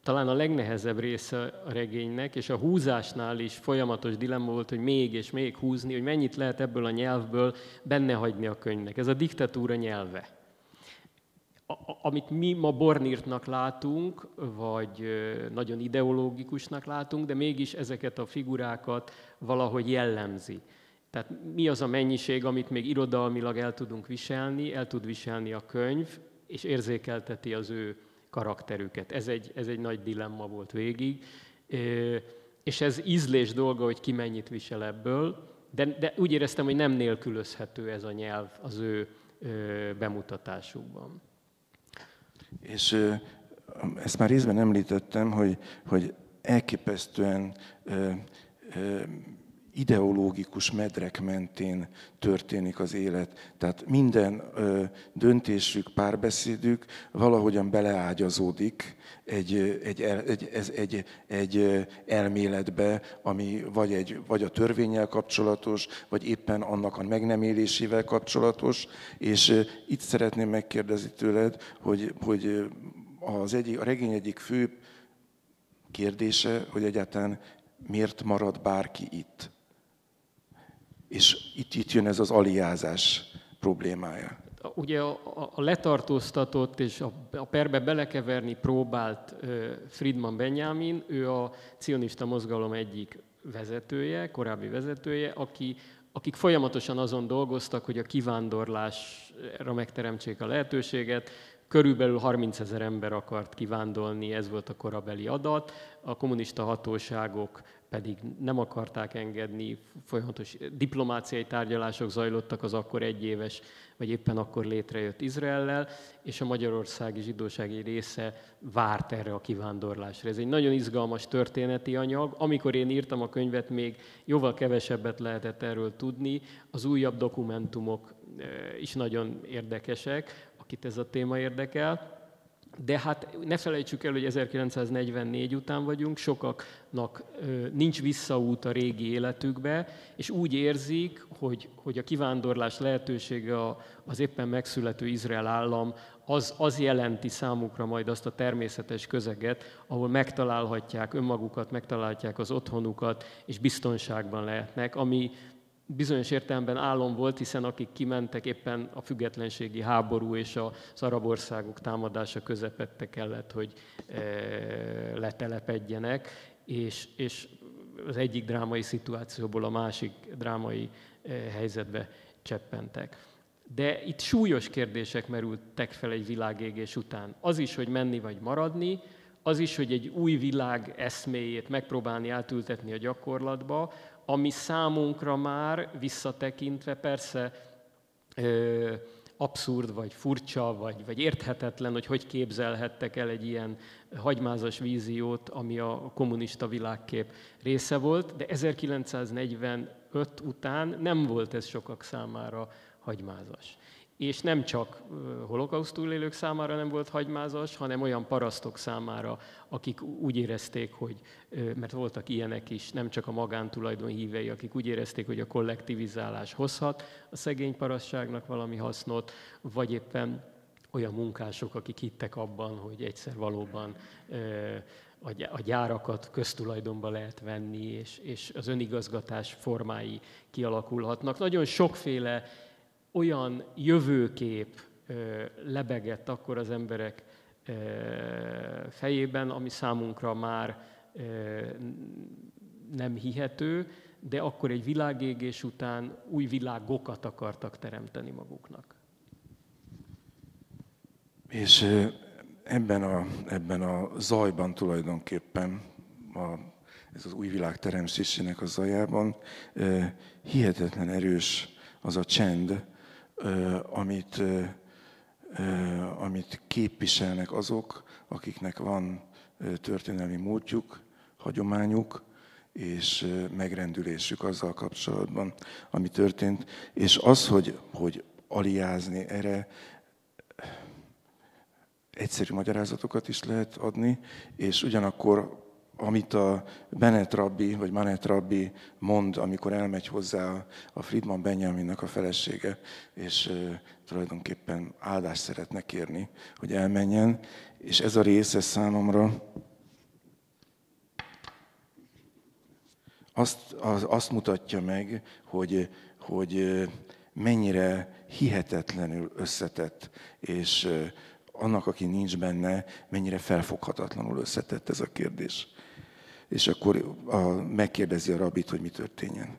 talán a legnehezebb része a regénynek, és a húzásnál is folyamatos dilemma volt, hogy még és még húzni, hogy mennyit lehet ebből a nyelvből benne hagyni a könyvnek. Ez a diktatúra nyelve. A, amit mi ma Bornírtnak látunk, vagy nagyon ideológikusnak látunk, de mégis ezeket a figurákat valahogy jellemzi. Tehát mi az a mennyiség, amit még irodalmilag el tudunk viselni, el tud viselni a könyv, és érzékelteti az ő karakterüket. Ez egy, ez egy nagy dilemma volt végig. És ez ízlés dolga, hogy ki mennyit visel ebből, de, de úgy éreztem, hogy nem nélkülözhető ez a nyelv az ő bemutatásukban. És ezt már részben említettem, hogy, hogy elképesztően ideológikus medrek mentén történik az élet. Tehát minden ö, döntésük, párbeszédük valahogyan beleágyazódik egy, egy, egy, egy, egy, egy elméletbe, ami vagy, egy, vagy a törvényel kapcsolatos, vagy éppen annak a meg kapcsolatos. És itt szeretném megkérdezni tőled, hogy, hogy az egyik, a regény egyik fő kérdése, hogy egyáltalán miért marad bárki itt. És itt, itt jön ez az aliázás problémája. Ugye a, a letartóztatott és a, a perbe belekeverni próbált Friedman Benjamin, ő a cionista mozgalom egyik vezetője, korábbi vezetője, aki, akik folyamatosan azon dolgoztak, hogy a kivándorlásra megteremtsék a lehetőséget, Körülbelül 30 ezer ember akart kivándolni, ez volt a korabeli adat. A kommunista hatóságok pedig nem akarták engedni, folyamatos diplomáciai tárgyalások zajlottak az akkor egyéves, vagy éppen akkor létrejött Izraellel, és a magyarországi zsidósági része várt erre a kivándorlásra. Ez egy nagyon izgalmas történeti anyag. Amikor én írtam a könyvet, még jóval kevesebbet lehetett erről tudni. Az újabb dokumentumok eh, is nagyon érdekesek, akit ez a téma érdekel. De hát ne felejtsük el, hogy 1944 után vagyunk, sokaknak nincs visszaút a régi életükbe, és úgy érzik, hogy, hogy a kivándorlás lehetősége az éppen megszülető Izrael állam az, az jelenti számukra majd azt a természetes közeget, ahol megtalálhatják önmagukat, megtalálhatják az otthonukat, és biztonságban lehetnek, ami bizonyos értelemben álom volt, hiszen akik kimentek éppen a függetlenségi háború és az arab országok támadása közepette kellett, hogy e, letelepedjenek, és, és az egyik drámai szituációból a másik drámai e, helyzetbe cseppentek. De itt súlyos kérdések merültek fel egy világégés után. Az is, hogy menni vagy maradni, az is, hogy egy új világ eszméjét megpróbálni átültetni a gyakorlatba, ami számunkra már visszatekintve persze ö, abszurd, vagy furcsa, vagy, vagy érthetetlen, hogy hogy képzelhettek el egy ilyen hagymázas víziót, ami a kommunista világkép része volt, de 1945 után nem volt ez sokak számára hagymázas és nem csak holokauszt túlélők számára nem volt hagymázas, hanem olyan parasztok számára, akik úgy érezték, hogy, mert voltak ilyenek is, nem csak a magántulajdon hívei, akik úgy érezték, hogy a kollektivizálás hozhat a szegény parasztságnak valami hasznot, vagy éppen olyan munkások, akik hittek abban, hogy egyszer valóban a gyárakat köztulajdonba lehet venni, és, és az önigazgatás formái kialakulhatnak. Nagyon sokféle olyan jövőkép lebegett akkor az emberek fejében, ami számunkra már nem hihető, de akkor egy világégés után új világokat akartak teremteni maguknak. És ebben a, ebben a zajban tulajdonképpen, a, ez az új világ teremtésének a zajában hihetetlen erős az a csend, amit, amit képviselnek azok, akiknek van történelmi múltjuk, hagyományuk, és megrendülésük azzal kapcsolatban, ami történt. És az, hogy, hogy aliázni erre, egyszerű magyarázatokat is lehet adni, és ugyanakkor amit a Bennett Rabbi, vagy Manet Rabbi mond, amikor elmegy hozzá a Friedman Benjaminnak a felesége, és tulajdonképpen áldást szeretne kérni, hogy elmenjen. És ez a része számomra azt, az, azt mutatja meg, hogy, hogy mennyire hihetetlenül összetett, és annak, aki nincs benne, mennyire felfoghatatlanul összetett ez a kérdés és akkor a, megkérdezi a rabit, hogy mi történjen.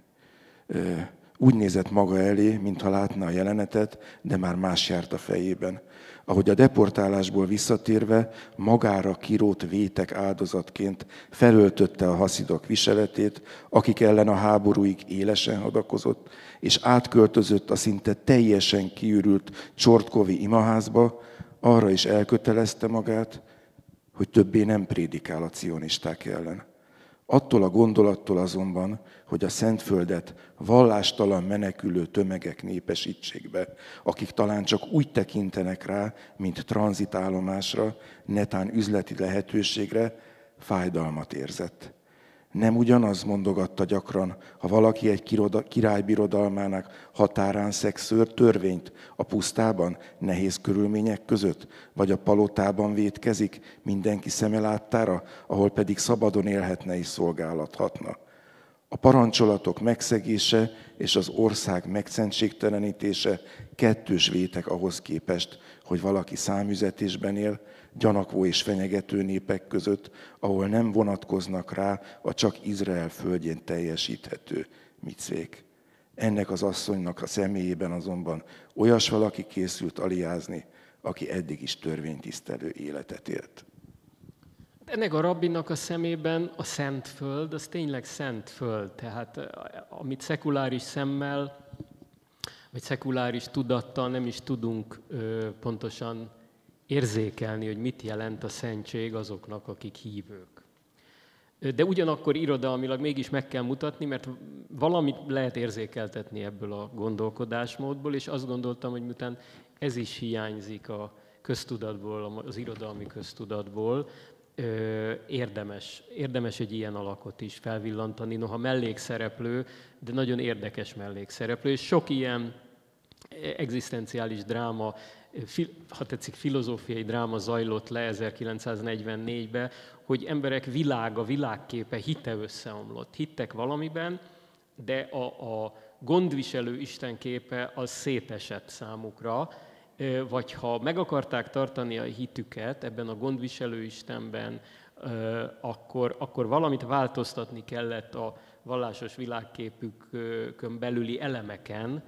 Úgy nézett maga elé, mintha látna a jelenetet, de már más járt a fejében. Ahogy a deportálásból visszatérve magára kirót vétek áldozatként felöltötte a haszidok viseletét, akik ellen a háborúig élesen hadakozott, és átköltözött a szinte teljesen kiürült Csortkovi imaházba, arra is elkötelezte magát, hogy többé nem prédikál a cionisták ellen. Attól a gondolattól azonban, hogy a Szentföldet vallástalan menekülő tömegek népesítsék be, akik talán csak úgy tekintenek rá, mint tranzitállomásra, netán üzleti lehetőségre, fájdalmat érzett. Nem ugyanaz mondogatta gyakran, ha valaki egy királybirodalmának határán szexőr törvényt a pusztában, nehéz körülmények között, vagy a palotában vétkezik mindenki szeme láttára, ahol pedig szabadon élhetne és szolgálathatna. A parancsolatok megszegése és az ország megszentségtelenítése kettős vétek ahhoz képest, hogy valaki számüzetésben él, gyanakvó és fenyegető népek között, ahol nem vonatkoznak rá a csak Izrael földjén teljesíthető micvék. Ennek az asszonynak a személyében azonban olyas valaki készült aliázni, aki eddig is törvénytisztelő életet élt. Ennek a rabbinak a szemében a szent föld, az tényleg szent föld. Tehát amit szekuláris szemmel, vagy szekuláris tudattal nem is tudunk ö, pontosan érzékelni, hogy mit jelent a szentség azoknak, akik hívők. De ugyanakkor irodalmilag mégis meg kell mutatni, mert valamit lehet érzékeltetni ebből a gondolkodásmódból, és azt gondoltam, hogy miután ez is hiányzik a köztudatból, az irodalmi köztudatból, érdemes, érdemes egy ilyen alakot is felvillantani, noha mellékszereplő, de nagyon érdekes mellékszereplő, és sok ilyen egzisztenciális dráma ha tetszik, filozófiai dráma zajlott le 1944-ben, hogy emberek világa, világképe, hite összeomlott. Hittek valamiben, de a, a gondviselő Isten képe az szétesett számukra, vagy ha meg akarták tartani a hitüket ebben a gondviselő Istenben, akkor, akkor valamit változtatni kellett a vallásos világképükön belüli elemeken,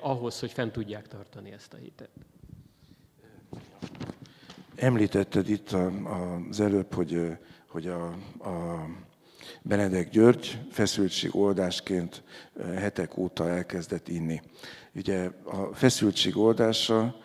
ahhoz, hogy fent tudják tartani ezt a hitet. Említetted itt az előbb, hogy, hogy a, a Benedek György feszültség oldásként hetek óta elkezdett inni. Ugye a feszültség oldása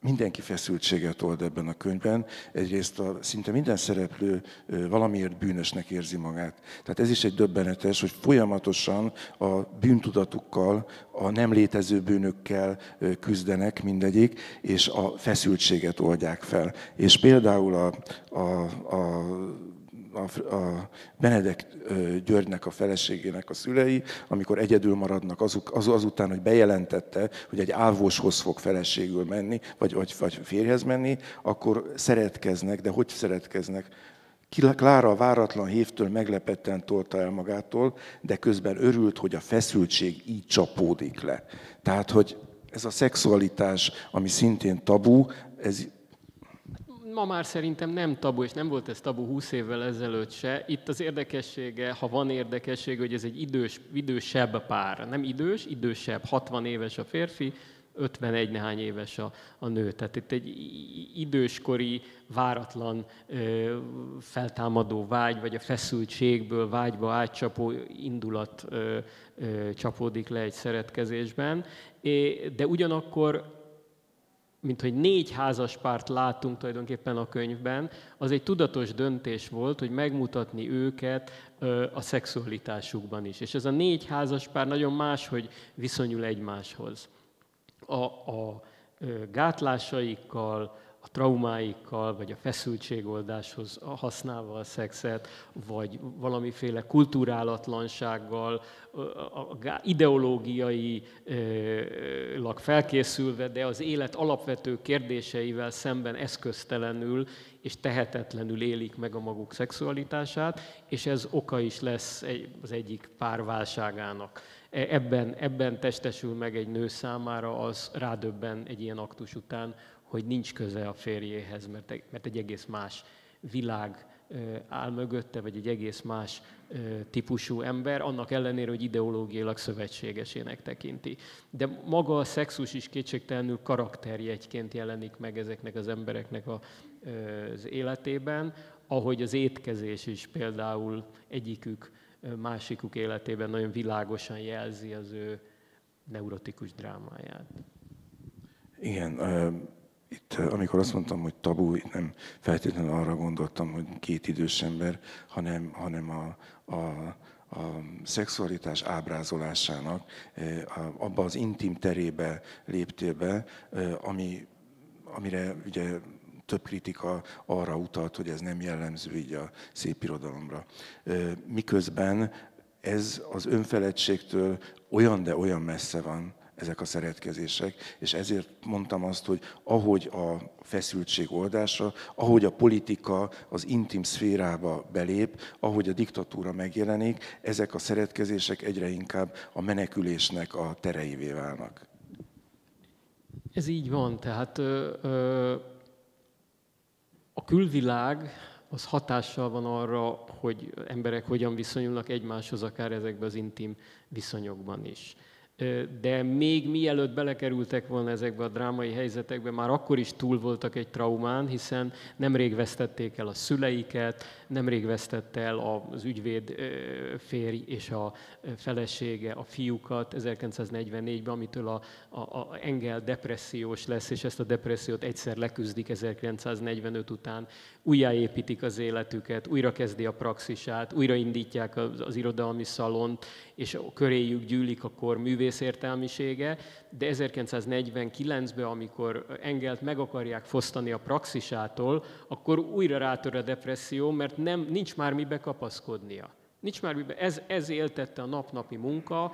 mindenki feszültséget old ebben a könyvben. Egyrészt a, szinte minden szereplő valamiért bűnösnek érzi magát. Tehát ez is egy döbbenetes, hogy folyamatosan a bűntudatukkal, a nem létező bűnökkel küzdenek mindegyik, és a feszültséget oldják fel. És például a, a, a a, a Benedek Györgynek a feleségének a szülei, amikor egyedül maradnak az, az, azután, hogy bejelentette, hogy egy ávóshoz fog feleségül menni, vagy, vagy, vagy férjhez menni, akkor szeretkeznek, de hogy szeretkeznek? Klára váratlan hívtől meglepetten tolta el magától, de közben örült, hogy a feszültség így csapódik le. Tehát, hogy ez a szexualitás, ami szintén tabu, ez ma már szerintem nem tabu, és nem volt ez tabu 20 évvel ezelőtt se. Itt az érdekessége, ha van érdekessége, hogy ez egy idős, idősebb pár. Nem idős, idősebb, 60 éves a férfi, 51 nehány éves a, a nő. Tehát itt egy időskori, váratlan ö, feltámadó vágy, vagy a feszültségből vágyba átcsapó indulat ö, ö, csapódik le egy szeretkezésben. É, de ugyanakkor mint hogy négy házas párt látunk tulajdonképpen a könyvben, az egy tudatos döntés volt, hogy megmutatni őket a szexualitásukban is. És ez a négy házas pár nagyon máshogy viszonyul egymáshoz. A, a gátlásaikkal, a traumáikkal, vagy a feszültségoldáshoz használva a szexet, vagy valamiféle kulturálatlansággal, ideológiailag felkészülve, de az élet alapvető kérdéseivel szemben eszköztelenül és tehetetlenül élik meg a maguk szexualitását, és ez oka is lesz az egyik pár válságának. E, ebben, ebben testesül meg egy nő számára, az rádöbben egy ilyen aktus után, hogy nincs köze a férjéhez, mert, mert egy egész más világ áll mögötte, vagy egy egész más típusú ember, annak ellenére, hogy ideológiailag szövetségesének tekinti. De maga a szexus is kétségtelenül karakterjegyként jelenik meg ezeknek az embereknek az életében, ahogy az étkezés is például egyikük, másikuk életében nagyon világosan jelzi az ő neurotikus drámáját. Igen, itt, amikor azt mondtam, hogy tabu, itt nem feltétlenül arra gondoltam, hogy két idős ember, hanem, hanem a, a, a szexualitás ábrázolásának abba az intim terébe léptél be, ami, amire ugye több kritika arra utalt, hogy ez nem jellemző így a szép irodalomra. Miközben ez az önfeledtségtől olyan, de olyan messze van, ezek a szeretkezések, és ezért mondtam azt, hogy ahogy a feszültség oldása, ahogy a politika az intim szférába belép, ahogy a diktatúra megjelenik, ezek a szeretkezések egyre inkább a menekülésnek a tereivé válnak. Ez így van, tehát ö, ö, a külvilág az hatással van arra, hogy emberek hogyan viszonyulnak egymáshoz, akár ezekben az intim viszonyokban is de még mielőtt belekerültek volna ezekbe a drámai helyzetekbe, már akkor is túl voltak egy traumán, hiszen nemrég vesztették el a szüleiket, nemrég vesztette el az ügyvéd férj és a felesége a fiúkat 1944-ben, amitől a, a, a Engel depressziós lesz, és ezt a depressziót egyszer leküzdik 1945 után, újjáépítik az életüket, újra kezdi a praxisát, újraindítják az, az irodalmi szalont, és köréjük gyűlik akkor művész értelmisége, de 1949-ben, amikor Engelt meg akarják fosztani a praxisától, akkor újra rátör a depresszió, mert nem, nincs már mibe kapaszkodnia. Nincs már mibe. Ez, ez éltette a napnapi munka,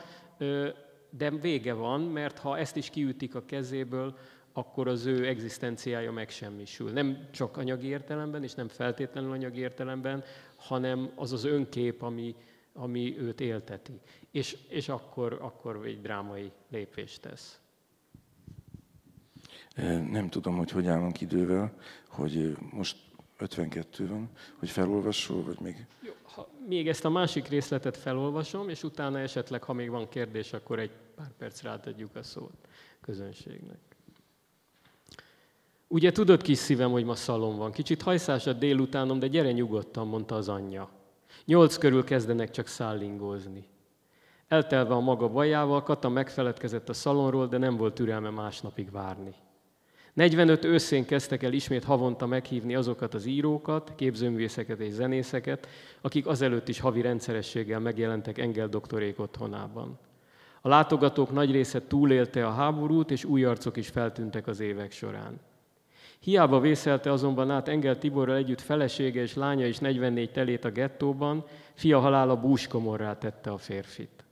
de vége van, mert ha ezt is kiütik a kezéből, akkor az ő egzisztenciája megsemmisül. Nem csak anyagi értelemben, és nem feltétlenül anyagi értelemben, hanem az az önkép, ami, ami őt élteti. És, és akkor, akkor egy drámai lépést tesz. Nem tudom, hogy hogy állunk idővel, hogy most 52 van, hogy felolvasol, vagy még... Jó, ha még ezt a másik részletet felolvasom, és utána esetleg, ha még van kérdés, akkor egy pár percre átadjuk a szót közönségnek. Ugye tudod, kis szívem, hogy ma szalom van. Kicsit hajszás a délutánom, de gyere nyugodtan, mondta az anyja. Nyolc körül kezdenek csak szállingózni. Eltelve a maga bajával, Kata megfeledkezett a szalonról, de nem volt türelme másnapig várni. 45 őszén kezdtek el ismét havonta meghívni azokat az írókat, képzőművészeket és zenészeket, akik azelőtt is havi rendszerességgel megjelentek Engel doktorék otthonában. A látogatók nagy része túlélte a háborút, és új arcok is feltűntek az évek során. Hiába vészelte azonban át Engel Tiborral együtt felesége és lánya is 44 telét a gettóban, fia halála búskomorrá tette a férfit.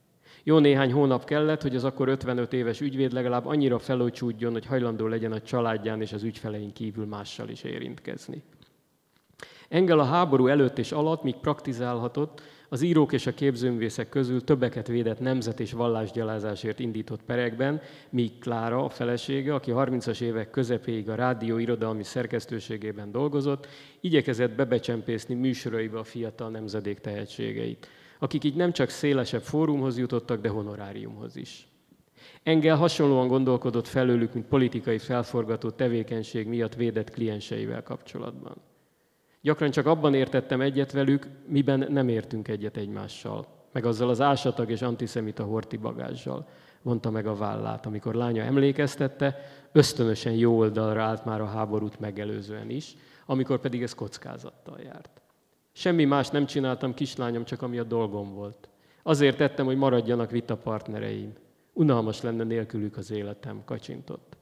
Jó néhány hónap kellett, hogy az akkor 55 éves ügyvéd legalább annyira felócsúdjon, hogy hajlandó legyen a családján és az ügyfelein kívül mással is érintkezni. Engel a háború előtt és alatt, míg praktizálhatott, az írók és a képzőművészek közül többeket védett nemzet és vallásgyalázásért indított perekben, míg Klára, a felesége, aki 30-as évek közepéig a rádió irodalmi szerkesztőségében dolgozott, igyekezett bebecsempészni műsoraiba a fiatal nemzedék tehetségeit, akik így nem csak szélesebb fórumhoz jutottak, de honoráriumhoz is. Engel hasonlóan gondolkodott felőlük, mint politikai felforgató tevékenység miatt védett klienseivel kapcsolatban. Gyakran csak abban értettem egyet velük, miben nem értünk egyet egymással. Meg azzal az ásatag és antiszemita horti bagázsal. Mondta meg a vállát, amikor lánya emlékeztette, ösztönösen jó oldalra állt már a háborút megelőzően is, amikor pedig ez kockázattal járt. Semmi más nem csináltam, kislányom, csak ami a dolgom volt. Azért tettem, hogy maradjanak vitapartnereim. Unalmas lenne nélkülük az életem, kacsintott.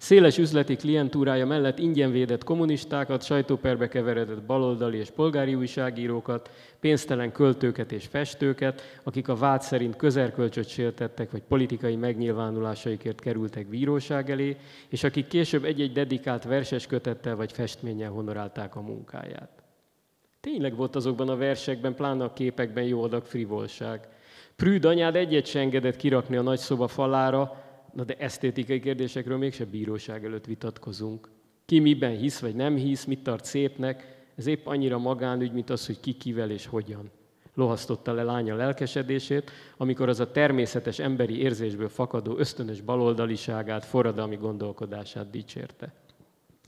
Széles üzleti klientúrája mellett ingyen védett kommunistákat, sajtóperbe keveredett baloldali és polgári újságírókat, pénztelen költőket és festőket, akik a vád szerint közerkölcsöt sértettek, vagy politikai megnyilvánulásaikért kerültek bíróság elé, és akik később egy-egy dedikált verses kötettel vagy festménnyel honorálták a munkáját. Tényleg volt azokban a versekben, pláne a képekben jó adag frivolság. Prűd anyád egyet se engedett kirakni a nagy szoba falára, Na de esztétikai kérdésekről mégse bíróság előtt vitatkozunk. Ki miben hisz vagy nem hisz, mit tart szépnek, ez épp annyira magánügy, mint az, hogy ki kivel és hogyan. Lohasztotta le lánya lelkesedését, amikor az a természetes emberi érzésből fakadó ösztönös baloldaliságát, forradalmi gondolkodását dicsérte.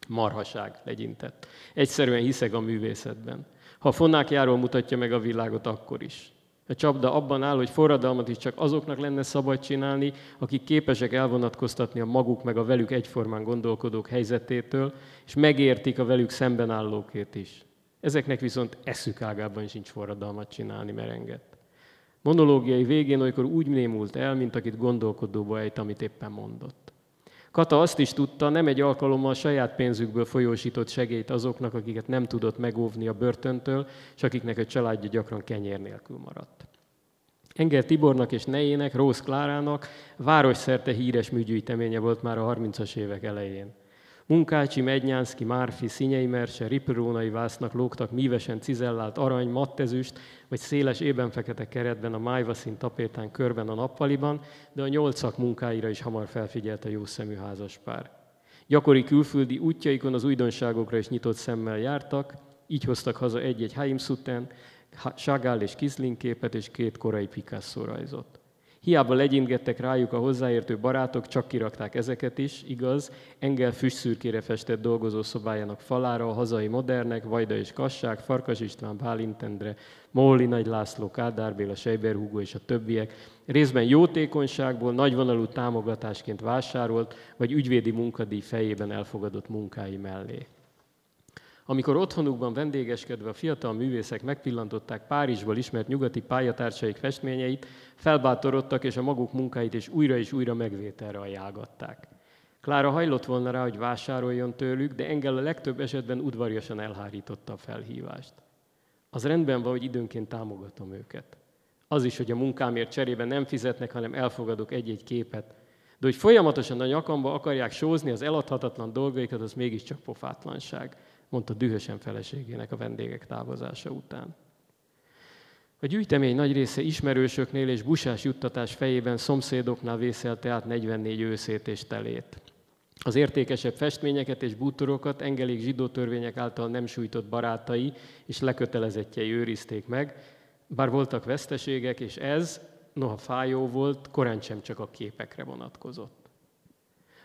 Marhaság legyintett. Egyszerűen hiszek a művészetben. Ha a fonnákjáról mutatja meg a világot, akkor is. A csapda abban áll, hogy forradalmat is csak azoknak lenne szabad csinálni, akik képesek elvonatkoztatni a maguk meg a velük egyformán gondolkodók helyzetétől, és megértik a velük szemben állókét is. Ezeknek viszont eszük ágában sincs forradalmat csinálni merengett. Monológiai végén olykor úgy némult el, mint akit gondolkodóba ejt, amit éppen mondott. Kata azt is tudta, nem egy alkalommal saját pénzükből folyósított segélyt azoknak, akiket nem tudott megóvni a börtöntől, és akiknek a családja gyakran kenyér nélkül maradt. Engel Tibornak és nejének, Rósz Klárának városszerte híres műgyűjteménye volt már a 30-as évek elején. Munkácsi, Mednyánszki, Márfi, Szinyei Merse, Riperónai vásznak lógtak mívesen cizellált arany, mattezüst, vagy széles ében fekete keretben a májvaszín tapétán körben a nappaliban, de a nyolcak munkáira is hamar felfigyelt a jószemű házaspár. Gyakori külföldi útjaikon az újdonságokra is nyitott szemmel jártak, így hoztak haza egy-egy Haim Sutten, Chagall és Kisling képet és két korai Picasso rajzot. Hiába legyingettek rájuk a hozzáértő barátok, csak kirakták ezeket is, igaz, Engel füstszürkére festett dolgozószobájának falára a hazai modernek, Vajda és Kassák, Farkas István, Bálintendre, Móli Nagy László, Kádár Béla, Sejber Hugo és a többiek részben jótékonyságból, nagyvonalú támogatásként vásárolt, vagy ügyvédi munkadíj fejében elfogadott munkái mellé. Amikor otthonukban vendégeskedve a fiatal művészek megpillantották Párizsból ismert nyugati pályatársaik festményeit, felbátorodtak és a maguk munkáit és újra és újra megvételre ajánlgatták. Klára hajlott volna rá, hogy vásároljon tőlük, de Engel a legtöbb esetben udvariasan elhárította a felhívást. Az rendben van, hogy időnként támogatom őket. Az is, hogy a munkámért cserében nem fizetnek, hanem elfogadok egy-egy képet. De hogy folyamatosan a nyakamba akarják sózni az eladhatatlan dolgaikat, az mégiscsak pofátlanság mondta dühösen feleségének a vendégek távozása után. A gyűjtemény nagy része ismerősöknél és busás juttatás fejében szomszédoknál vészelte át 44 őszét és telét. Az értékesebb festményeket és bútorokat engelék zsidó törvények által nem sújtott barátai és lekötelezettjei őrizték meg, bár voltak veszteségek, és ez, noha fájó volt, korán sem csak a képekre vonatkozott.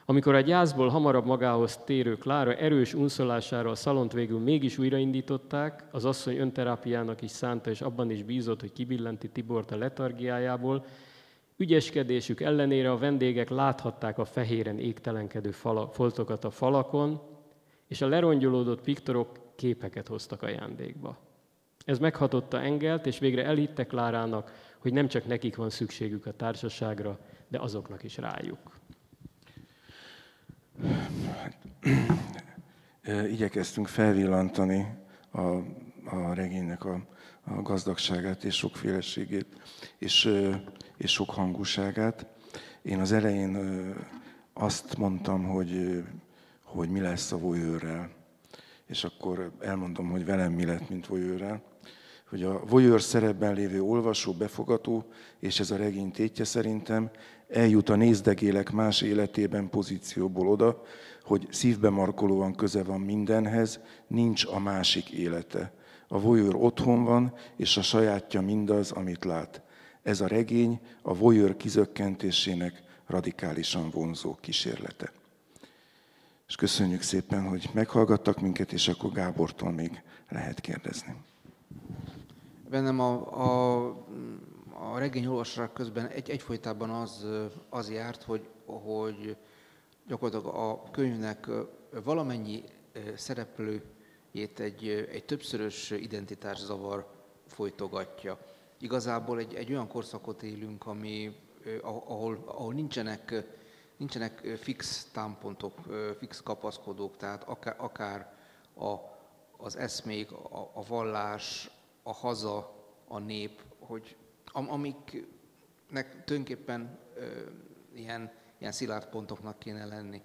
Amikor a gyászból hamarabb magához térő Klára erős unszolására a szalont végül mégis újraindították, az asszony önterápiának is szánta, és abban is bízott, hogy kibillenti Tibort a letargiájából, ügyeskedésük ellenére a vendégek láthatták a fehéren égtelenkedő fala, foltokat a falakon, és a lerongyolódott piktorok képeket hoztak ajándékba. Ez meghatotta Engelt, és végre elhitte Klárának, hogy nem csak nekik van szükségük a társaságra, de azoknak is rájuk. Igyekeztünk felvillantani a, a regénynek a, a gazdagságát és sokféleségét, és, és sok hangúságát. Én az elején azt mondtam, hogy, hogy mi lesz a voyőrrel, és akkor elmondom, hogy velem mi lett, mint voyőrrel hogy a voyeur szerepben lévő olvasó, befogató, és ez a regény tétje szerintem, eljut a nézdegélek más életében pozícióból oda, hogy szívbe markolóan köze van mindenhez, nincs a másik élete. A voyeur otthon van, és a sajátja mindaz, amit lát. Ez a regény a voyeur kizökkentésének radikálisan vonzó kísérlete. És köszönjük szépen, hogy meghallgattak minket, és akkor Gábortól még lehet kérdezni. Bennem a, a, a regény olvasás közben egy, egyfolytában az, az járt, hogy, hogy gyakorlatilag a könyvnek valamennyi szereplőjét egy, egy többszörös identitászavar folytogatja. Igazából egy, egy olyan korszakot élünk, ami, ahol, ahol nincsenek, nincsenek fix támpontok, fix kapaszkodók, tehát akár, akár a, az eszmék, a, a vallás, a haza, a nép, hogy amiknek tulajdonképpen ilyen, ilyen szilárd pontoknak kéne lenni.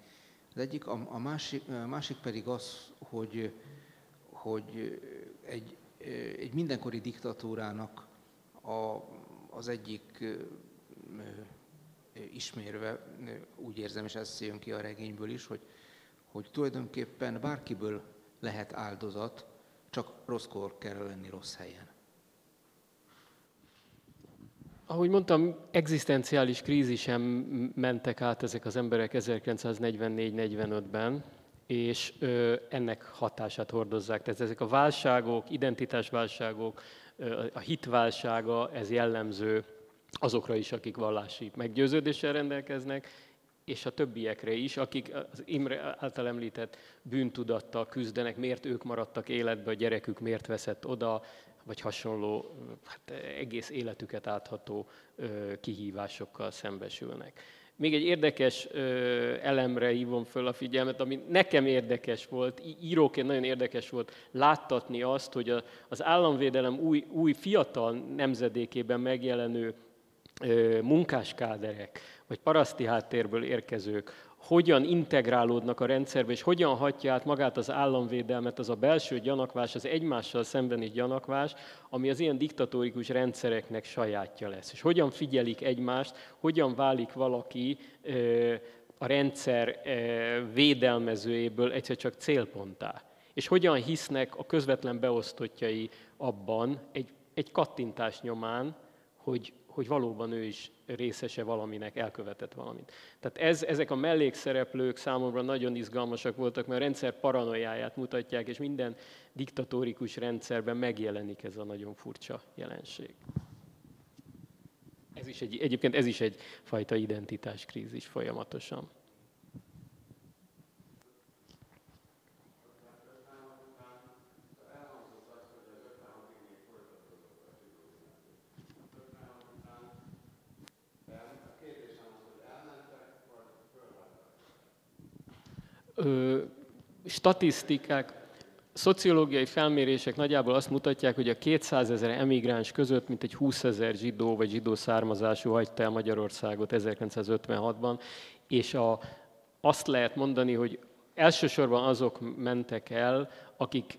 Az egyik, a, a másik, a másik pedig az, hogy, hogy egy, egy mindenkori diktatúrának a, az egyik ismérve, úgy érzem, és ez jön ki a regényből is, hogy, hogy tulajdonképpen bárkiből lehet áldozat, csak rosszkor kell lenni rossz helyen. Ahogy mondtam, egzisztenciális krízisen mentek át ezek az emberek 1944-45-ben, és ennek hatását hordozzák. Tehát ezek a válságok, identitásválságok, a hitválsága, ez jellemző azokra is, akik vallási meggyőződéssel rendelkeznek, és a többiekre is, akik az Imre által említett bűntudattal küzdenek, miért ők maradtak életbe, a gyerekük miért veszett oda, vagy hasonló hát egész életüket átható kihívásokkal szembesülnek. Még egy érdekes elemre hívom föl a figyelmet, ami nekem érdekes volt, íróként nagyon érdekes volt láttatni azt, hogy az államvédelem új, új fiatal nemzedékében megjelenő munkáskáderek, vagy paraszti háttérből érkezők hogyan integrálódnak a rendszerbe, és hogyan hatja át magát az államvédelmet, az a belső gyanakvás, az egymással szembeni gyanakvás, ami az ilyen diktatórikus rendszereknek sajátja lesz. És hogyan figyelik egymást, hogyan válik valaki a rendszer védelmezőjéből egyszer csak célponttá. És hogyan hisznek a közvetlen beosztottjai abban egy, egy kattintás nyomán, hogy, hogy valóban ő is részese valaminek, elkövetett valamit. Tehát ez, ezek a mellékszereplők számomra nagyon izgalmasak voltak, mert a rendszer paranoiáját mutatják, és minden diktatórikus rendszerben megjelenik ez a nagyon furcsa jelenség. Ez is egy, egyébként ez is egy fajta identitáskrízis folyamatosan. Ö, statisztikák, szociológiai felmérések nagyjából azt mutatják, hogy a 200 ezer emigráns között mint egy 20 ezer zsidó vagy zsidó származású hagyta el Magyarországot 1956-ban, és a, azt lehet mondani, hogy elsősorban azok mentek el, akik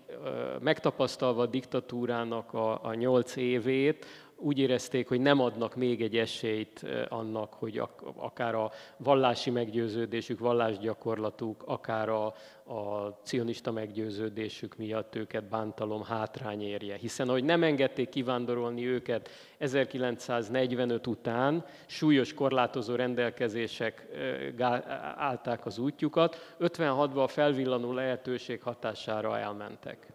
megtapasztalva a diktatúrának a, a 8 évét, úgy érezték, hogy nem adnak még egy esélyt annak, hogy akár a vallási meggyőződésük, vallásgyakorlatuk, akár a, a cionista meggyőződésük miatt őket bántalom hátrány érje. Hiszen, hogy nem engedték kivándorolni őket 1945 után, súlyos korlátozó rendelkezések állták az útjukat, 56-ban a felvillanó lehetőség hatására elmentek.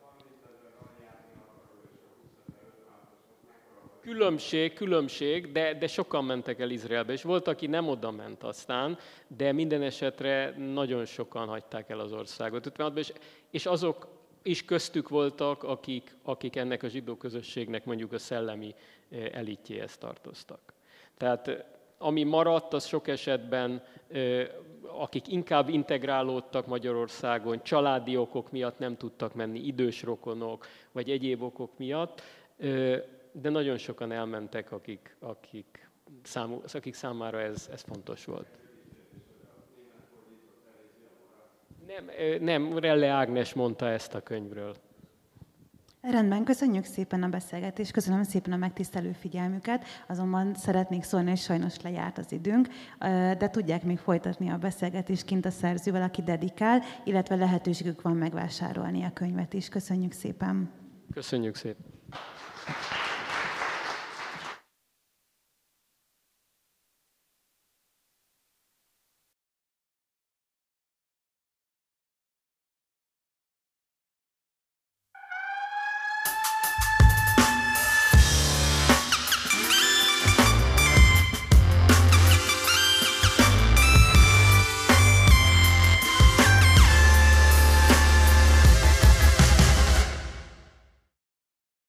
Különbség, különbség, de, de sokan mentek el Izraelbe, és volt, aki nem oda ment aztán, de minden esetre nagyon sokan hagyták el az országot. És, és azok is köztük voltak, akik, akik ennek a zsidó közösségnek mondjuk a szellemi eh, elitjéhez tartoztak. Tehát eh, ami maradt, az sok esetben, eh, akik inkább integrálódtak Magyarországon, családi okok miatt nem tudtak menni, idős rokonok, vagy egyéb okok miatt, de nagyon sokan elmentek, akik, akik, számú, akik számára ez, ez fontos volt. Nem, nem, Relle Ágnes mondta ezt a könyvről. Rendben, köszönjük szépen a beszélgetést, köszönöm szépen a megtisztelő figyelmüket, azonban szeretnék szólni, hogy sajnos lejárt az időnk, de tudják még folytatni a beszélgetést kint a szerzővel, aki dedikál, illetve lehetőségük van megvásárolni a könyvet is. Köszönjük szépen! Köszönjük szépen!